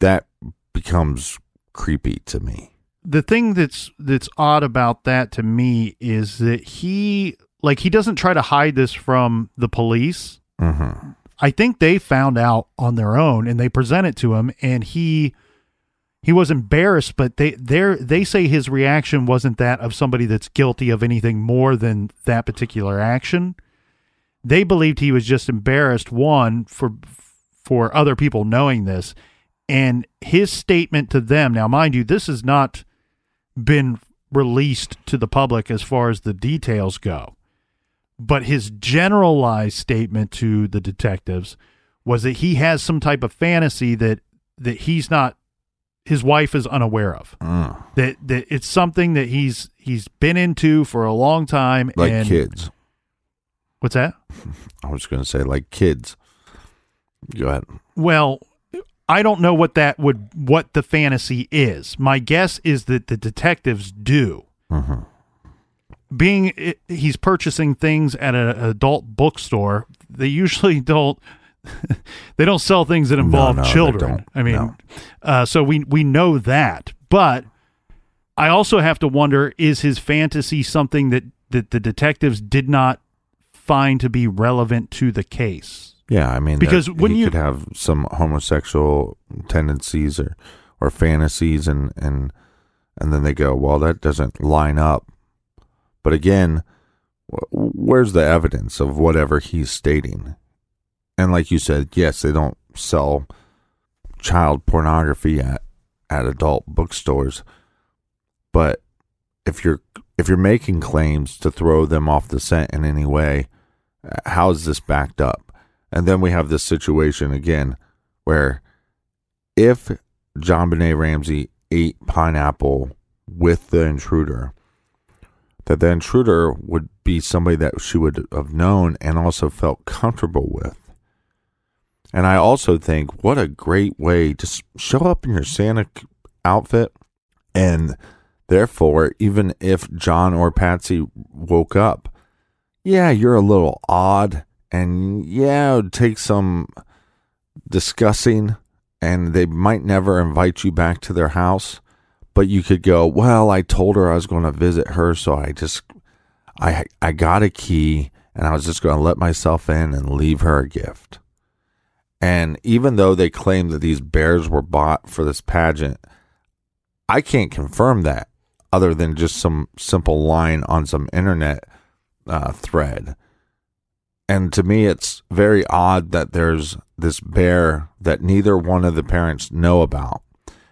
S1: That becomes creepy to me.
S4: the thing that's that's odd about that to me is that he like he doesn't try to hide this from the police.
S1: Mm-hmm.
S4: I think they found out on their own and they present it to him and he he was embarrassed but they they they say his reaction wasn't that of somebody that's guilty of anything more than that particular action. They believed he was just embarrassed one for for other people knowing this and his statement to them now mind you this has not been released to the public as far as the details go but his generalized statement to the detectives was that he has some type of fantasy that that he's not his wife is unaware of
S1: Mm.
S4: that that it's something that he's he's been into for a long time
S1: Like
S4: and
S1: kids.
S4: what's that
S1: I was going to say like kids. Go ahead.
S4: Well, I don't know what that would what the fantasy is. My guess is that the detectives do.
S1: Mhm.
S4: Being he's purchasing things at an adult bookstore, they usually don't they don't sell things that involve
S1: no, they
S4: children. I mean,
S1: No.
S4: uh, so we we know that, but I also have to wonder: is his fantasy something that that the detectives did not find to be relevant to the case?
S1: Yeah, I mean,
S4: Because when
S1: he
S4: you-
S1: could have some homosexual tendencies or or fantasies, and and and then they go, well, that doesn't line up. But again, wh- where's the evidence of whatever he's stating? And like you said, yes, they don't sell child pornography at at adult bookstores, but if you're if you're making claims to throw them off the scent in any way, how is this backed up? And then we have this situation again where if JonBenét Ramsey ate pineapple with the intruder, that the intruder would be somebody that she would have known and also felt comfortable with. And I also think what a great way to show up in your Santa outfit. And therefore, even if John or Patsy woke up, yeah, you're a little odd. And yeah, it would take some discussing. And they might never invite you back to their house. But you could go, well, I told her I was going to visit her. So I just, I, I got a key and I was just going to let myself in and leave her a gift. And even though they claim that these bears were bought for this pageant, I can't confirm that other than just some simple line on some internet uh, thread. And to me, it's very odd that there's this bear that neither one of the parents know about,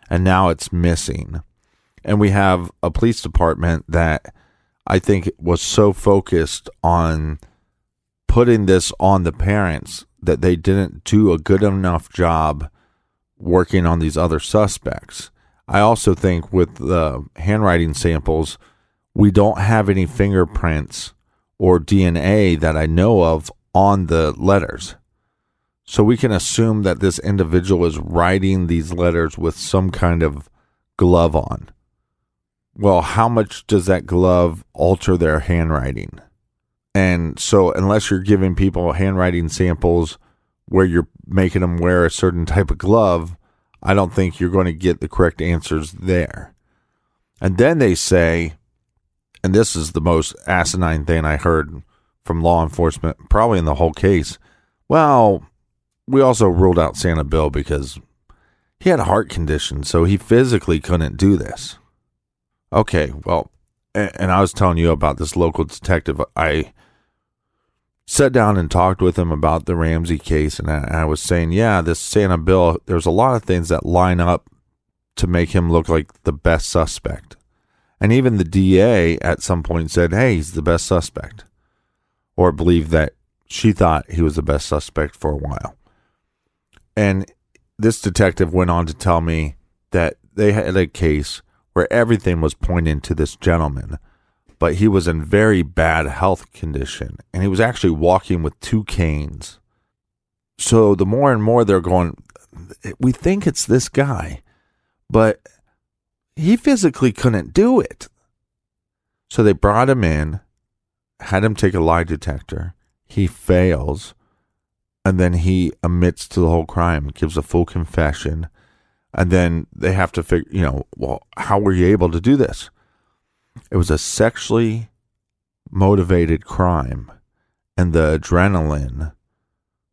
S1: and now it's missing. And we have a police department that I think was so focused on putting this on the parents that they didn't do a good enough job working on these other suspects. I also think with the handwriting samples, we don't have any fingerprints or DNA that I know of on the letters. So we can assume that this individual is writing these letters with some kind of glove on. Well, how much does that glove alter their handwriting? And so, unless you're giving people handwriting samples where you're making them wear a certain type of glove, I don't think you're going to get the correct answers there. And then they say, and this is the most asinine thing I heard from law enforcement, probably in the whole case. Well, we also ruled out Santa Bill because he had a heart condition, so he physically couldn't do this. Okay, well, and I was telling you about this local detective. I sat down and talked with him about the Ramsey case, and I, was saying, yeah, this Santa Bill, there's a lot of things that line up to make him look like the best suspect. And even the DA at some point said, hey, he's the best suspect, or believed that she thought he was the best suspect for a while. And this detective went on to tell me that they had a case where everything was pointing to this gentleman, but he was in very bad health condition and he was actually walking with two canes. So the more and more they're going, we think it's this guy, but he physically couldn't do it. So they brought him in, had him take a lie detector. He fails, and then he admits to the whole crime, gives a full confession and then they have to figure, you know, well, how were you able to do this? It was a sexually motivated crime, and the adrenaline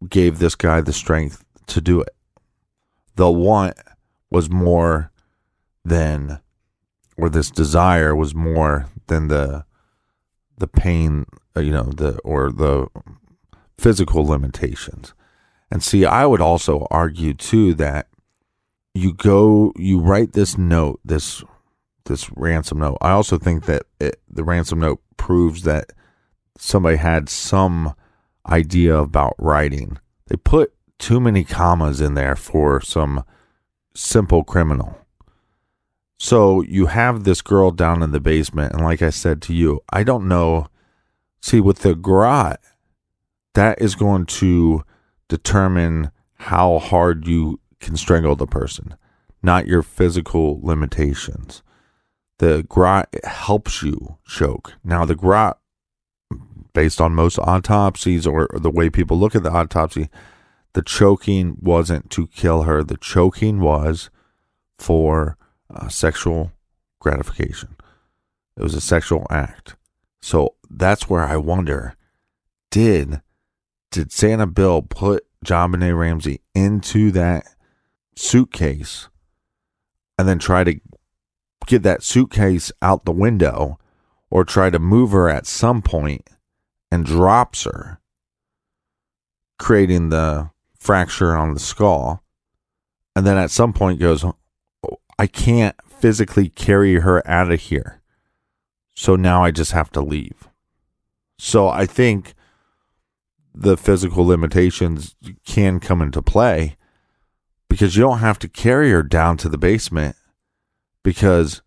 S1: gave this guy the strength to do it. The want was more than, or this desire was more than the the pain, uh, you know, the or the physical limitations. And see, I would also argue too that you go you write this note this this ransom note. I also think that it, the ransom note proves that somebody had some idea about writing. They put too many commas in there for some simple criminal. So you have this girl down in the basement and like i said to you i don't know. See with the garrote that is going to determine how hard you can strangle the person, not your physical limitations. The garrote helps you choke. Now, the garrote, based on most autopsies or the way people look at the autopsy, the choking wasn't to kill her. The choking was for uh, sexual gratification. It was a sexual act. So that's where I wonder did did Santa Bill put JonBenét Ramsey into that suitcase and then try to get that suitcase out the window or try to move her at some point and drops her, creating the fracture on the skull. And then at some point goes, oh, I can't physically carry her out of here. So now I just have to leave. So I think the physical limitations can come into play because you don't have to carry her down to the basement because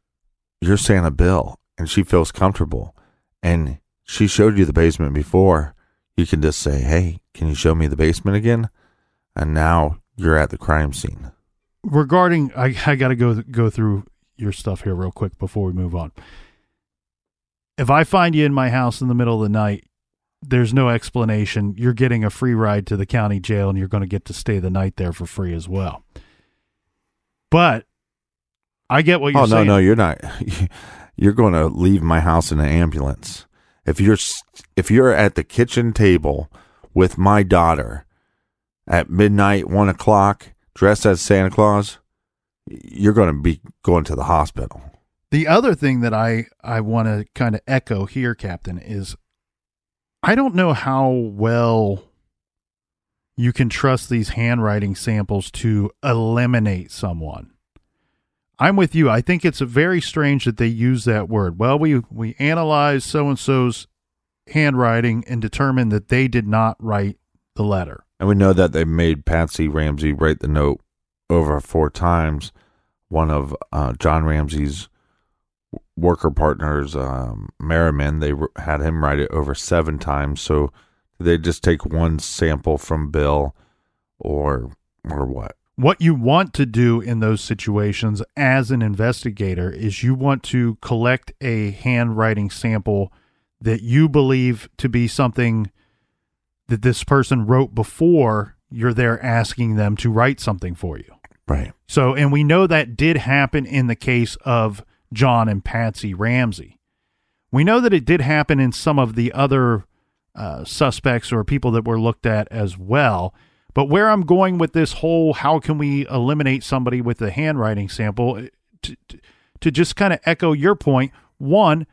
S1: you're Santa Bill and she feels comfortable and she showed you the basement before. You can just say, "Hey, can you show me the basement again?" And now you're at the crime scene.
S4: Regarding, I I got to go go through your stuff here real quick before we move on. If I find you in my house in the middle of the night, there's no explanation. You're getting a free ride to the county jail and you're going to get to stay the night there for free as well. But I get what you're saying.
S1: oh,
S4: saying.
S1: no, no, you're not. You're going to leave my house in an ambulance. If you're if you're at the kitchen table with my daughter at midnight, one o'clock, dressed as Santa Claus, you're going to be going to the hospital.
S4: The other thing that I I want to kind of echo here, Captain, is I don't know how well you can trust these handwriting samples to eliminate someone. I'm with you. I think it's very strange that they use that word. Well, we we analyzed so and so's handwriting and determined that they did not write the letter.
S1: And we know that they made Patsy Ramsey write the note over four times. One of uh, John Ramsey's worker partners, um, Merriman, they had him write it over seven times. So they just take one sample from Bill, or or what?
S4: What you want to do in those situations as an investigator is you want to collect a handwriting sample that you believe to be something that this person wrote before you're there asking them to write something for you.
S1: Right.
S4: So, and we know that did happen in the case of John and Patsy Ramsey. We know that it did happen in some of the other uh, suspects or people that were looked at as well. But where I'm going with this whole how can we eliminate somebody with a handwriting sample, eh, to, to, to just kind of echo your point, one,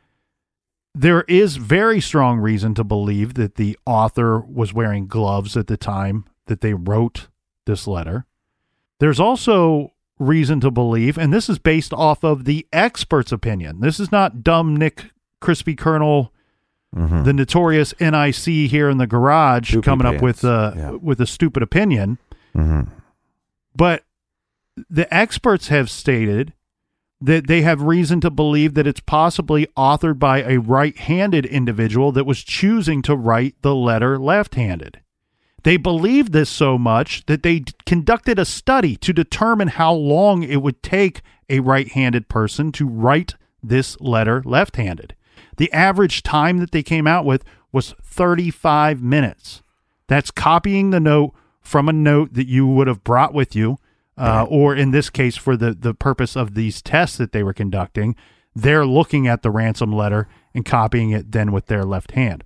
S4: there is very strong reason to believe that the author was wearing gloves at the time that they wrote this letter. There's also reason to believe, and this is based off of the expert's opinion. This is not dumb Nick Crispy Colonel,
S1: Mhm.
S4: the notorious NIC here in the garage,
S1: Poopy
S4: coming up with uh,
S1: Yeah.
S4: with a stupid opinion.
S1: Mhm.
S4: But the experts have stated that they have reason to believe that it's possibly authored by a right handed individual that was choosing to write the letter left handed. They believed this so much that they d- conducted a study to determine how long it would take a right handed person to write this letter left handed. The average time that they came out with was 35 minutes. That's copying the note from a note that you would have brought with you, uh, or in this case, for the, the purpose of these tests that they were conducting, they're looking at the ransom letter and copying it then with their left hand.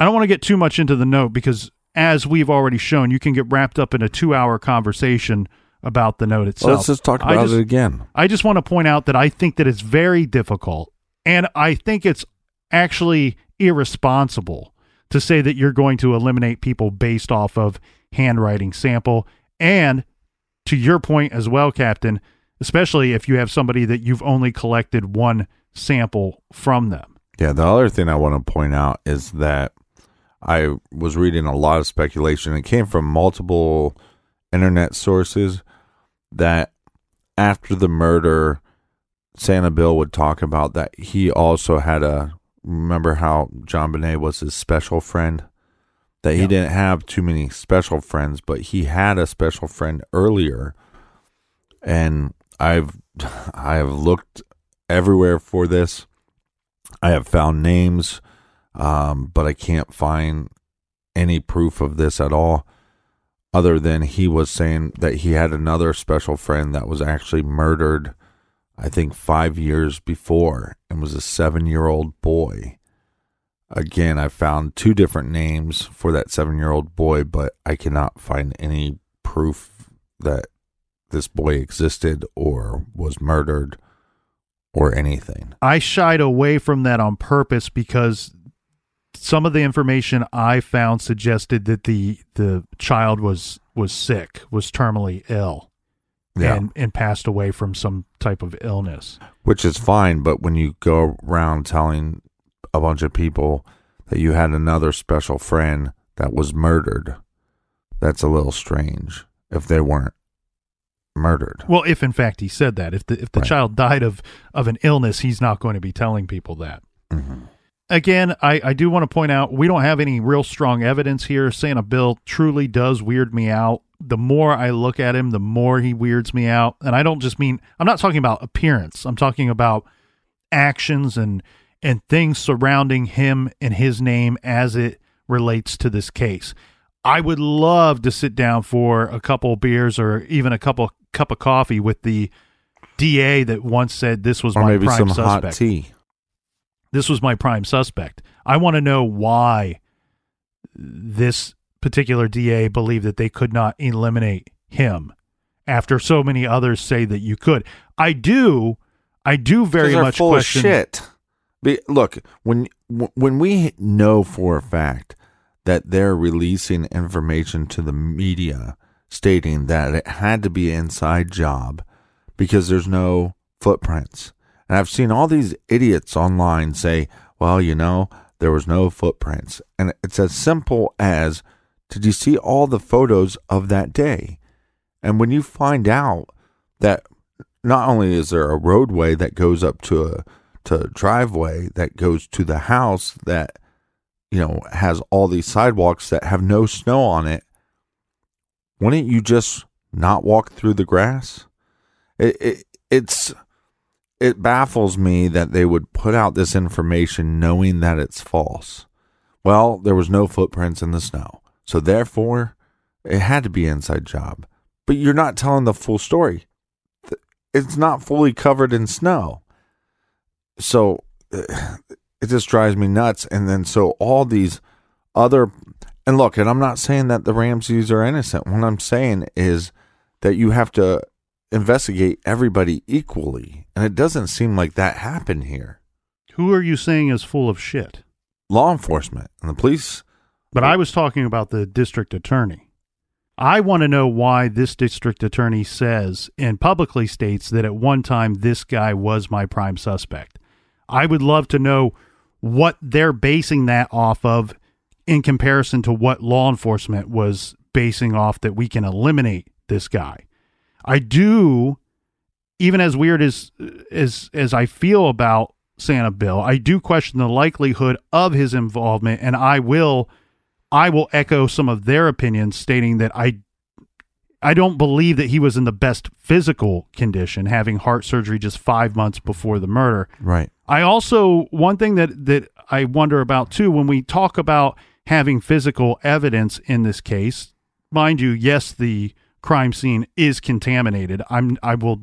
S4: I don't want to get too much into the note because, as we've already shown, you can get wrapped up in a two hour conversation about the note itself.
S1: Well, let's just talk about
S4: just-
S1: it again.
S4: I just want to point out that I think that it's very difficult and I think it's actually irresponsible to say that you're going to eliminate people based off of handwriting sample and to your point as well captain especially if you have somebody that you've only collected one sample from them
S1: Yeah, the other thing I want to point out is that I was reading a lot of speculation. It came from multiple internet sources that after the murder, Santa Bill would talk about that he also had a. Remember how JonBenét was his special friend? That he
S4: Yeah.
S1: didn't have too many special friends, but he had a special friend earlier. And I've I have looked everywhere for this. I have found names, um, but I can't find any proof of this at all, other than he was saying that he had another special friend that was actually murdered, I think five years before, and was a seven year old boy. Again, I found two different names for that seven year old boy, but I cannot find any proof that this boy existed or was murdered or anything.
S4: I shied away from that on purpose because some of the information I found suggested that the the child was was sick, was terminally ill,
S1: Yeah.
S4: and and passed away from some type of illness.
S1: which is fine. But when you go around telling a bunch of people that you had another special friend that was murdered, that's a little strange. If they weren't murdered,
S4: Well, if in fact he said that, if the if the
S1: Right.
S4: child died of of an illness, he's not going to be telling people that.
S1: Mhm.
S4: Again, I, I do want to point out we don't have any real strong evidence here. Santa Bill truly does weird me out. The more I look at him, the more he weirds me out. And I don't just mean I'm not talking about appearance. I'm talking about actions and and things surrounding him and his name as it relates to this case. I would love to sit down for a couple beers or even a couple cup of coffee with the DA that once said this was
S1: or
S4: my
S1: maybe
S4: prime
S1: some
S4: suspect
S1: hot tea.
S4: this was my prime suspect. I want to know why this particular DA believed that they could not eliminate him after so many others say that you could. I do, I do very much
S1: full
S4: question.
S1: of shit. Be, look, when when we know for a fact that they're releasing information to the media stating that it had to be an inside job because there's no footprints. And I've seen all these idiots online say, well, you know, there was no footprints. And it's as simple as did you see all the photos of that day? And when you find out that not only is there a roadway that goes up to a to a driveway that goes to the house that you know has all these sidewalks that have no snow on it, wouldn't you just not walk through the grass? It, it it's it baffles me that they would put out this information knowing that it's false. Well, there was no footprints in the snow. So therefore, it had to be an inside job. But you're not telling the full story. It's not fully covered in snow. So uh, it just drives me nuts. And then so all these other and look, and I'm not saying that the Ramseys are innocent. What I'm saying is that you have to investigate everybody equally. And it doesn't seem like that happened here.
S4: Who are you saying is full of shit?
S1: Law enforcement and the police
S4: But I was talking about the district attorney. I want to know why this district attorney says and publicly states that at one time this guy was my prime suspect. I would love to know what they're basing that off of in comparison to what law enforcement was basing off that we can eliminate this guy. I do even as weird as as as I feel about Santa Bill, I do question the likelihood of his involvement and I will I will echo some of their opinions stating that I I don't believe that he was in the best physical condition having heart surgery just 5 months before the murder.
S1: Right.
S4: I also one thing that that I wonder about too when we talk about having physical evidence in this case, mind you, yes, the crime scene is contaminated. I'm I will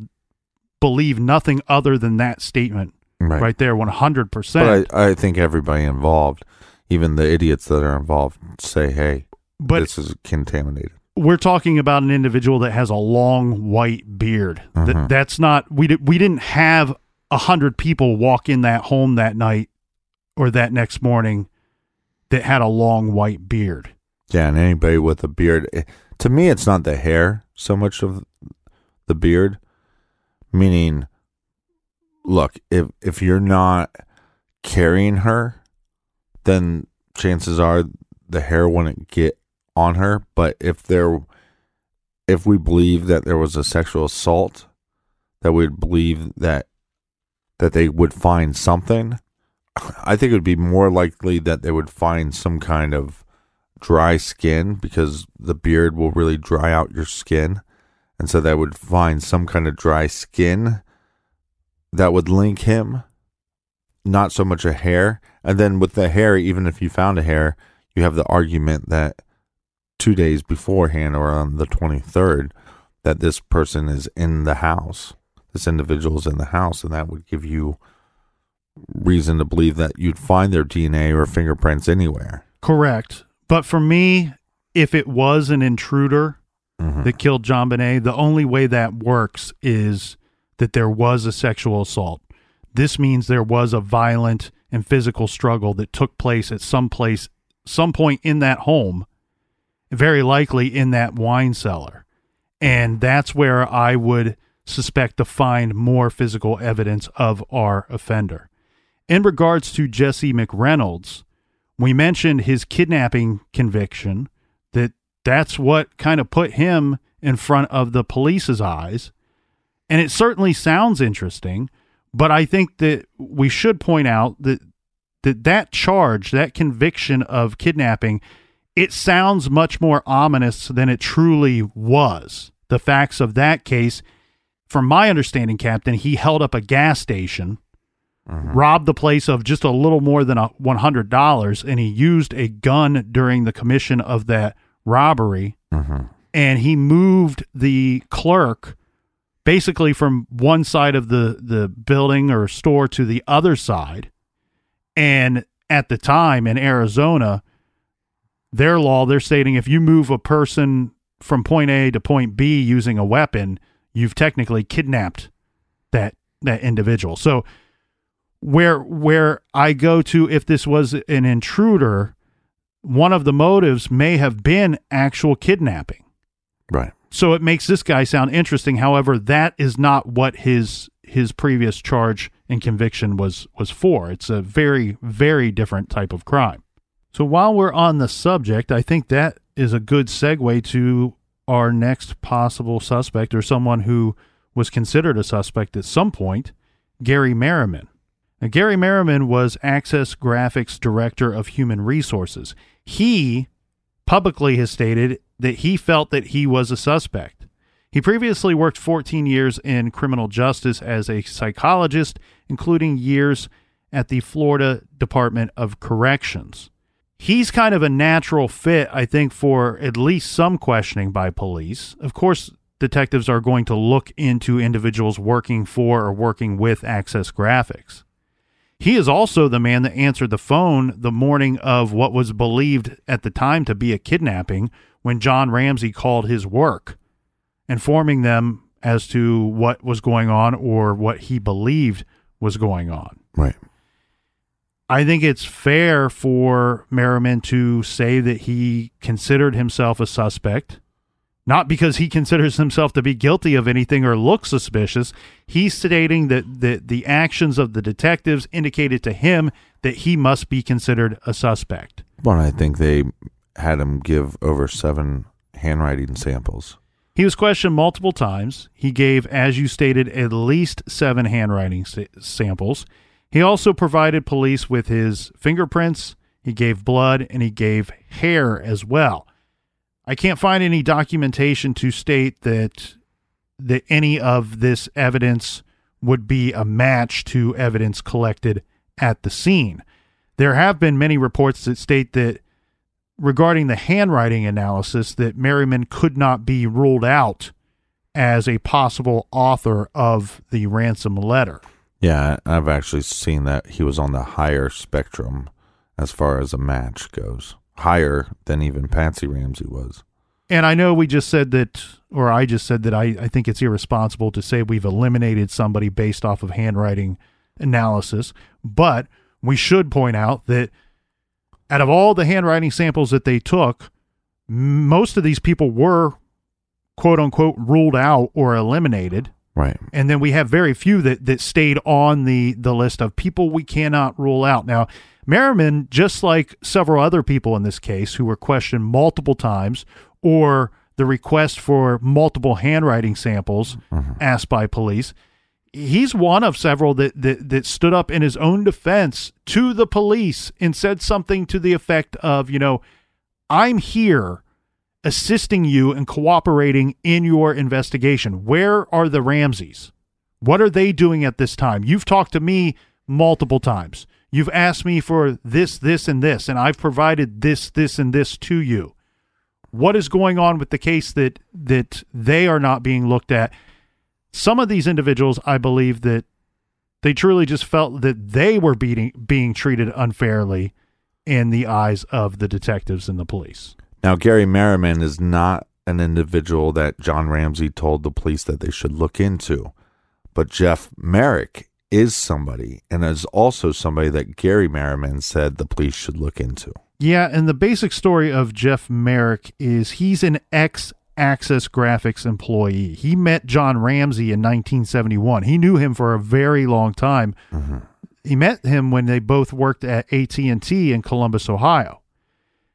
S4: believe nothing other than that statement
S1: Right.
S4: right, there, one hundred percent.
S1: I think everybody involved, even the idiots that are involved, say, hey,
S4: But
S1: this is contaminated.
S4: we're talking about an individual that has a long white beard.
S1: Mhm.
S4: That that's not we did we didn't have a hundred people walk in that home that night or that next morning that had a long white beard.
S1: Yeah, and anybody with a beard, eh, to me, it's not the hair so much of the beard. Meaning, look, if if you're not carrying her, then chances are the hair wouldn't get on her. But if there, if we believe that there was a sexual assault, that we'd believe that that they would find something. I think it would be more likely that they would find some kind of dry skin because the beard will really dry out your skin. And so they would find some kind of dry skin that would link him, not so much a hair. And then with the hair, even if you found a hair, you have the argument that two days beforehand or on the 23rd, that this person is in the house. This individual is in the house, and that would give you reason to believe that you'd find their DNA or fingerprints anywhere.
S4: Correct. But for me, if it was an intruder
S1: Mhm.
S4: that killed JonBenét, the only way that works is that there was a sexual assault. This means there was a violent and physical struggle that took place at some place, some point in that home, very likely in that wine cellar. And that's where I would suspect to find more physical evidence of our offender. In regards to Jesse McReynolds, we mentioned his kidnapping conviction that that's what kind of put him in front of the police's eyes and it certainly sounds interesting but i think that we should point out that that that charge that conviction of kidnapping it sounds much more ominous than it truly was. The facts of that case from my understanding captain he held up a gas station mm-hmm. robbed the place of just a little more than a $100 and he used a gun during the commission of that robbery. Mm-hmm. And he moved the clerk basically from one side of the the building or store to the other side and at the time in Arizona their law they're stating if you move a person from point A to point B using a weapon you've technically kidnapped that that individual so where where I go to if this was an intruder, one of the motives may have been actual kidnapping.
S1: Right.
S4: So it makes this guy sound interesting. However, that is not what his his previous charge and conviction was was for. It's a very very different type of crime. So while we're on the subject, I think that is a good segue to our next possible suspect or someone who was considered a suspect at some point, Gary Merriman. Now, Gary Merriman was Access Graphics Director of Human Resources. He publicly has stated that he felt that he was a suspect. He previously worked 14 years in criminal justice as a psychologist, including years at the Florida Department of Corrections. He's kind of a natural fit, I think, for at least some questioning by police. Of course, detectives are going to look into individuals working for or working with Access Graphics. He is also the man that answered the phone the morning of what was believed at the time to be a kidnapping when John Ramsey called his work, informing them as to what was going on or what he believed was going on.
S1: Right.
S4: I think it's fair for Merriman to say that he considered himself a suspect, not because he considers himself to be guilty of anything or looks suspicious. He's stating that the, the actions of the detectives indicated to him that he must be considered a suspect.
S1: Well, I think they had him give over seven handwriting samples.
S4: He was questioned multiple times. He gave, as you stated, at least seven handwriting sa- samples. He also provided police with his fingerprints, he gave blood, and he gave hair as well. I can't find any documentation to state that that any of this evidence would be a match to evidence collected at the scene. There have been many reports that state that regarding the handwriting analysis that Merriman could not be ruled out as a possible author of the ransom letter.
S1: Yeah, I've actually seen that he was on the higher spectrum as far as a match goes. Higher than even Patsy Ramsey was.
S4: And I know we just said that, or I just said that I, I think it's irresponsible to say we've eliminated somebody based off of handwriting analysis, but we should point out that out of all the handwriting samples that they took, most of these people were quote unquote ruled out or eliminated.
S1: Right.
S4: And then we have very few that, that stayed on the, the list of people we cannot rule out. Now, Merriman, just like several other people in this case who were questioned multiple times or the request for multiple handwriting samples mm-hmm. asked by police, he's one of several that, that that stood up in his own defense to the police and said something to the effect of, you know, I'm here assisting you and cooperating in your investigation. Where are the Ramseys? What are they doing at this time? You've talked to me multiple times. You've asked me for this, this, and this, and I've provided this, this, and this to you. What is going on with the case that that they are not being looked at? Some of these individuals, I believe that they truly just felt that they were being being treated unfairly in the eyes of the detectives and the police.
S1: Now, Gary Merriman is not an individual that John Ramsey told the police that they should look into, but Jeff Merrick is somebody and is also somebody that Gary Merriman said the police should look into.
S4: Yeah, and the basic story of Jeff Merrick is he's an ex Access Graphics employee. He met John Ramsey in 1971. He knew him for a very long time. Mm-hmm. He met him when they both worked at AT&T in Columbus, Ohio.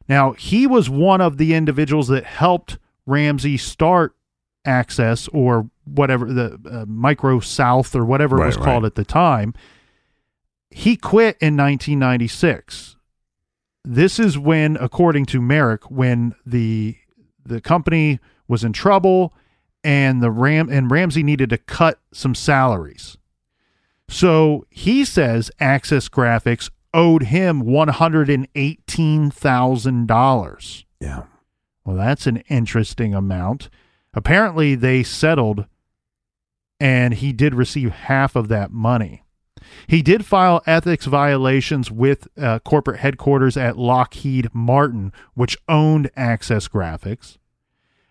S4: Now, he was one of the individuals that helped Ramsey start Access or whatever the uh, Micro South or whatever it was
S1: Right,
S4: called at the time. He quit in 1996 this is when according to merrick when the the company was in trouble and the ram and ramsey needed to cut some salaries so he says access graphics owed him $118000
S1: Yeah.
S4: well that's an interesting amount apparently they settled and he did receive half of that money he did file ethics violations with uh, corporate headquarters at Lockheed Martin, which owned Access Graphics.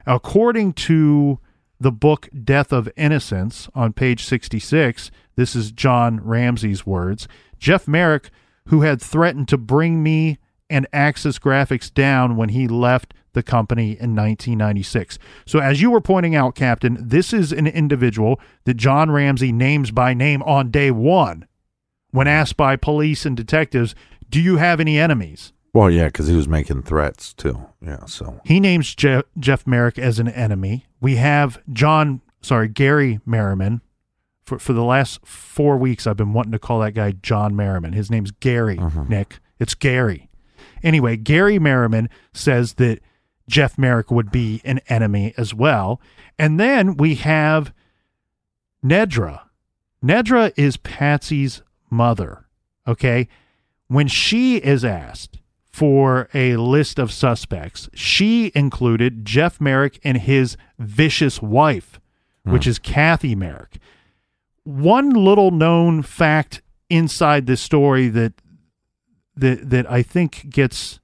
S4: According to the book Death of Innocence on page 66. This is John Ramsey's words. Jeff Merrick, who had threatened to bring me and Access Graphics down when he left the company in 1996. So, as you were pointing out, Captain, this is an individual that John Ramsey names by name on day one when asked by police and detectives, Do you have any enemies?
S1: Well, yeah, because he was making threats too. Yeah, so
S4: He names Je- Jeff Merrick as an enemy. We have John, sorry, Gary Merriman. For, for the last four weeks, I've been wanting to call that guy John Merriman. His name's Gary, mm-hmm. Nick. It's Gary. Anyway, Gary Merriman says that Jeff Merrick would be an enemy as well. And then we have Nedra. Nedra is Patsy's mother. Okay. When she is asked for a list of suspects, she included Jeff Merrick and his vicious wife, hmm. which is Kathy Merrick. One little known fact inside this story that that that I think gets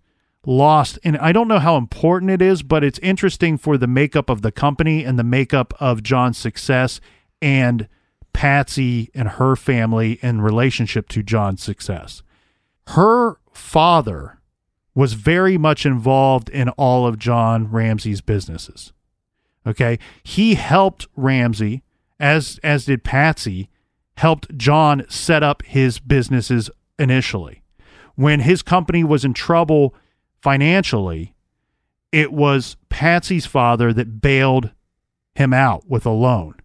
S4: lost and I don't know how important it is, but it's interesting for the makeup of the company and the makeup of John's success and Patsy and her family in relationship to John's success. Her father was very much involved in all of John Ramsey's businesses. Okay? He helped Ramsey as as did Patsy helped John set up his businesses initially. When his company was in trouble financially, it was Patsy's father that bailed him out with a loan.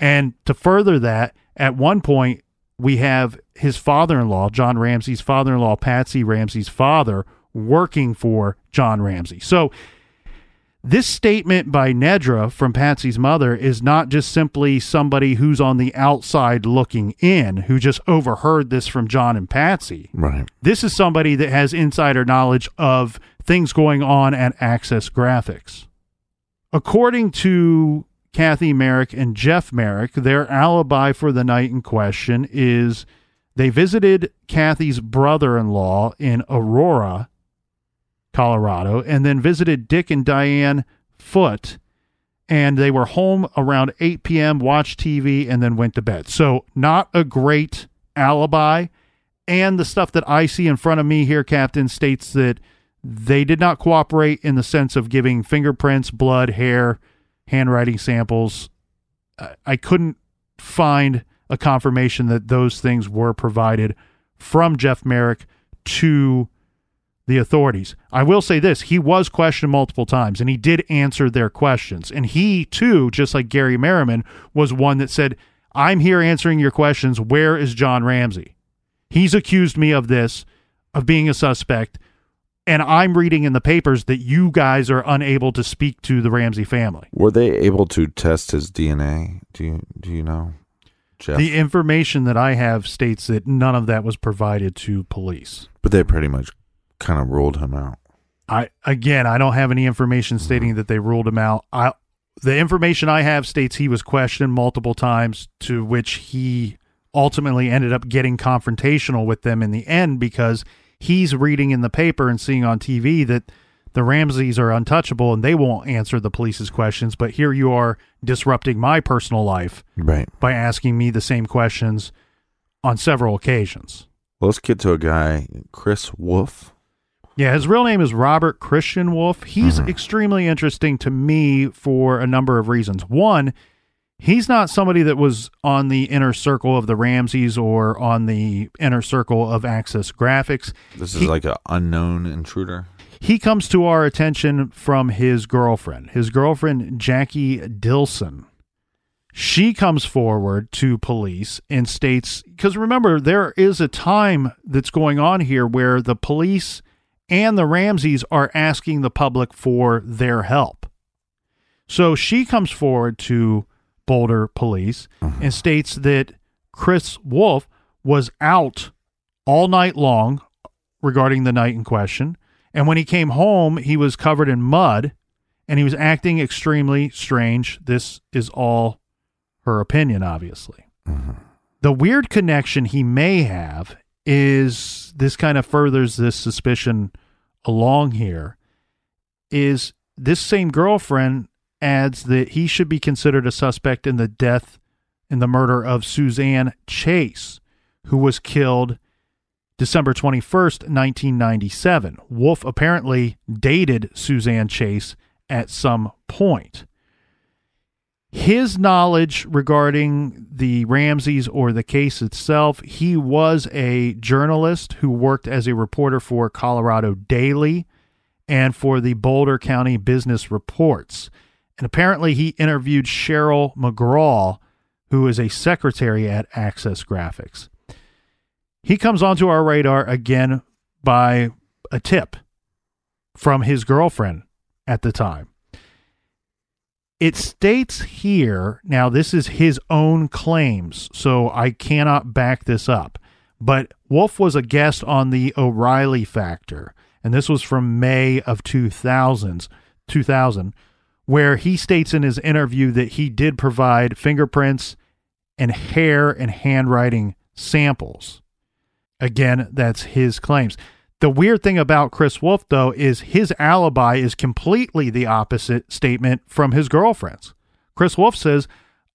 S4: And to further that, at one point, we have his father in law, John Ramsey's father in law, Patsy Ramsey's father, working for John Ramsey. So, this statement by Nedra from Patsy's mother is not just simply somebody who's on the outside looking in, who just overheard this from John and Patsy.
S1: right.
S4: This is somebody that has insider knowledge of things going on at Access Graphics. According to Kathy Merrick and Jeff Merrick, their alibi for the night in question is they visited Kathy's brother in law in Aurora, Colorado, and then visited Dick and Diane Foote. And they were home around 8 p.m., watched TV, and then went to bed. So, not a great alibi. And the stuff that I see in front of me here, Captain, states that they did not cooperate in the sense of giving fingerprints, blood, hair, handwriting samples. I couldn't find a confirmation that those things were provided from Jeff Merrick to the authorities. I will say this he was questioned multiple times and he did answer their questions. And he, too, just like Gary Merriman, was one that said, I'm here answering your questions. Where is John Ramsey? He's accused me of this, of being a suspect. And I'm reading in the papers that you guys are unable to speak to the Ramsey family.
S1: Were they able to test his DNA? Do you do you know, Jeff?
S4: The information that I have states that none of that was provided to police.
S1: but they pretty much kind of ruled him out.
S4: I again, I don't have any information mm-hmm. stating that they ruled him out. I the information I have states he was questioned multiple times, to which he ultimately ended up getting confrontational with them in the end because he's reading in the paper and seeing on TV that the Ramseys are untouchable and they won't answer the police's questions. But here you are disrupting my personal life
S1: Right.
S4: by asking me the same questions on several occasions.
S1: Well, let's get to a guy, Chris Wolf.
S4: Yeah, his real name is Robert Christian Wolf. He's mm-hmm. extremely interesting to me for a number of reasons. One, he's not somebody that was on the inner circle of the Ramseys or on the inner circle of Access Graphics.
S1: This is
S4: He-
S1: like an unknown intruder.
S4: He comes to our attention from his girlfriend, his girlfriend, Jackie Dilson. She comes forward to police and states, because remember, there is a time that's going on here where the police and the Ramseys are asking the public for their help. So she comes forward to Boulder police mm-hmm. and states that Chris Wolf was out all night long regarding the night in question. And when he came home, he was covered in mud and he was acting extremely strange. This is all her opinion, obviously. Mm-hmm. The weird connection he may have is this kind of furthers this suspicion along here is this same girlfriend adds that he should be considered a suspect in the death in the murder of Suzanne Chase, who was killed December 21st, 1997. Wolf apparently dated Suzanne Chase at some point. His knowledge regarding the Ramseys or the case itself, he was a journalist who worked as a reporter for Colorado Daily and for the Boulder County Business Reports. And apparently, he interviewed Cheryl McGraw, who is a secretary at Access Graphics. He comes onto our radar again by a tip from his girlfriend at the time. It states here, now this is his own claims, so I cannot back this up. But Wolf was a guest on the O'Reilly Factor, and this was from May of 2000s, 2000, where he states in his interview that he did provide fingerprints and hair and handwriting samples. Again, that's his claims. The weird thing about Chris Wolf, though, is his alibi is completely the opposite statement from his girlfriend's. Chris Wolf says,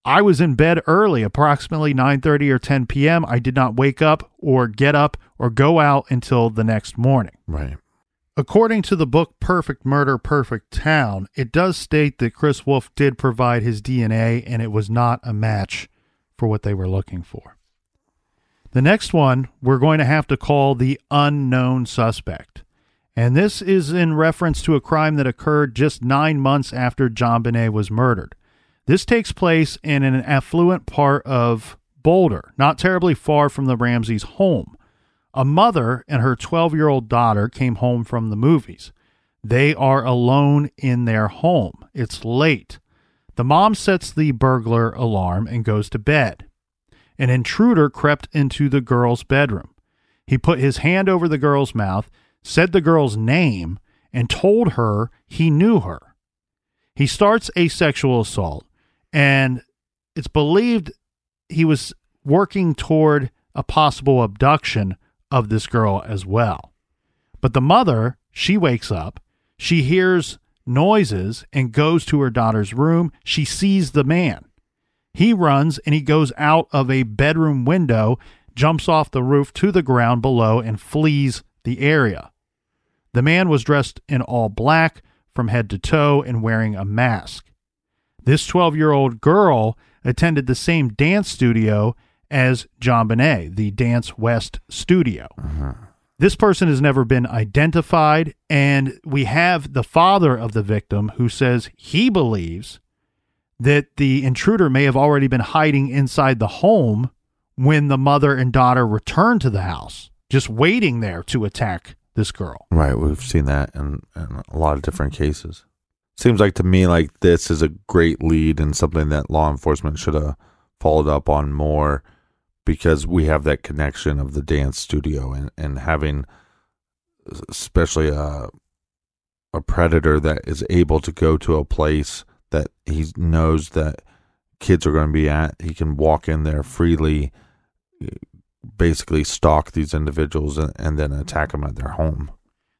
S4: I was in bed early, approximately 9:30 or 10 p.m. I did not wake up or get up or go out until the next morning.
S1: Right.
S4: According to the book Perfect Murder, Perfect Town, it does state that Chris Wolf did provide his DNA and it was not a match for what they were looking for. The next one we're going to have to call the unknown suspect. And this is in reference to a crime that occurred just nine months after JonBenét was murdered. This takes place in an affluent part of Boulder, not terribly far from the Ramseys' home. A mother and her 12 year old daughter came home from the movies. They are alone in their home. It's late. The mom sets the burglar alarm and goes to bed an intruder crept into the girl's bedroom. He put his hand over the girl's mouth, said the girl's name, and told her he knew her. He starts a sexual assault, and it's believed he was working toward a possible abduction of this girl as well. But the mother, she wakes up, she hears noises and goes to her daughter's room. She sees the man. He runs and he goes out of a bedroom window, jumps off the roof to the ground below, and flees the area. The man was dressed in all black from head to toe and wearing a mask. This 12 year old girl attended the same dance studio as JonBenét, the Dance West studio. Uh-huh. This person has never been identified, and we have the father of the victim who says he believes that the intruder may have already been hiding inside the home when the mother and daughter returned to the house, just waiting there to attack this girl.
S1: Right. We've seen that in, in a lot of different cases. Seems like to me like this is a great lead and something that law enforcement should have followed up on more because we have that connection of the dance studio and, and having especially a a predator that is able to go to a place that he knows that kids are going to be at. He can walk in there freely, basically stalk these individuals and, and then attack them at their home.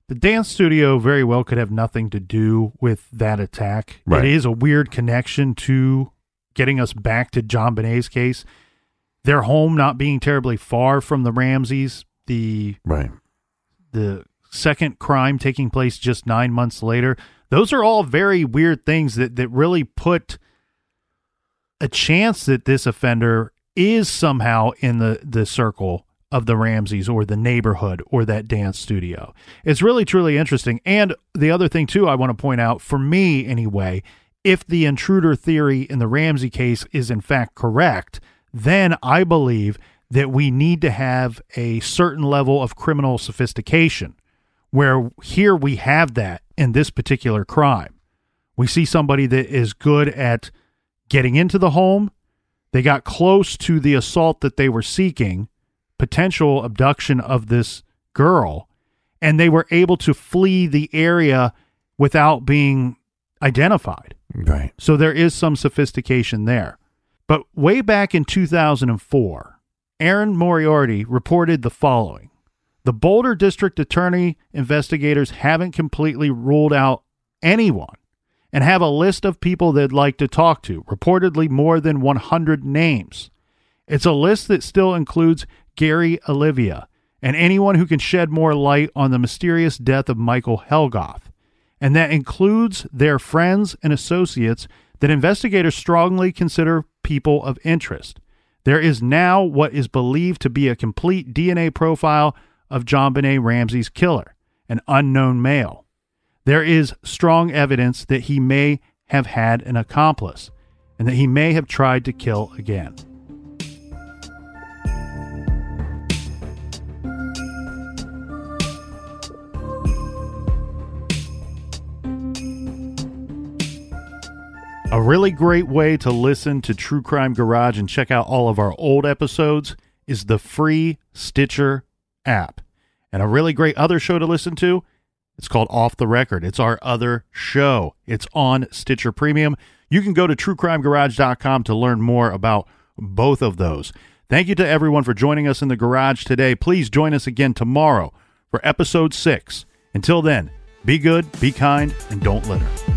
S4: The dance studio very well could have nothing to do with that attack.
S1: Right.
S4: It is a weird connection to getting us back to JonBenét's case. Their home not being terribly far from the Ramseys, the
S1: Right.
S4: the second crime taking place just nine months later. Those are all very weird things that, that really put a chance that this offender is somehow in the, the circle of the Ramseys or the neighborhood or that dance studio. It's really, truly interesting. And the other thing, too, I want to point out, for me anyway, if the intruder theory in the Ramsey case is in fact correct, then I believe that we need to have a certain level of criminal sophistication where here we have that in this particular crime. We see somebody that is good at getting into the home. They got close to the assault that they were seeking, potential abduction of this girl, and they were able to flee the area without being identified.
S1: Right.
S4: So there is some sophistication there. But way back in 2004, Erin Moriarty reported the following The Boulder District Attorney investigators haven't completely ruled out anyone, and have a list of people they'd like to talk to, reportedly more than 100 names. It's a list that still includes Gary Oliva and anyone who can shed more light on the mysterious death of Michael Helgoth. And that includes their friends and associates that investigators strongly consider people of interest. There is now what is believed to be a complete DNA profile of JonBenét Ramsey's killer, an unknown male. There is strong evidence that he may have had an accomplice and that he may have tried to kill again. A really great way to listen to True Crime Garage and check out all of our old episodes is the free Stitcher app. And a really great other show to listen to, it's called Off the Record. It's our other show. It's on Stitcher Premium. You can go to truecrimegarage.com to learn more about both of those. Thank you to everyone for joining us in the garage today. Please join us again tomorrow for episode 6. Until then, be good, be kind, and don't litter.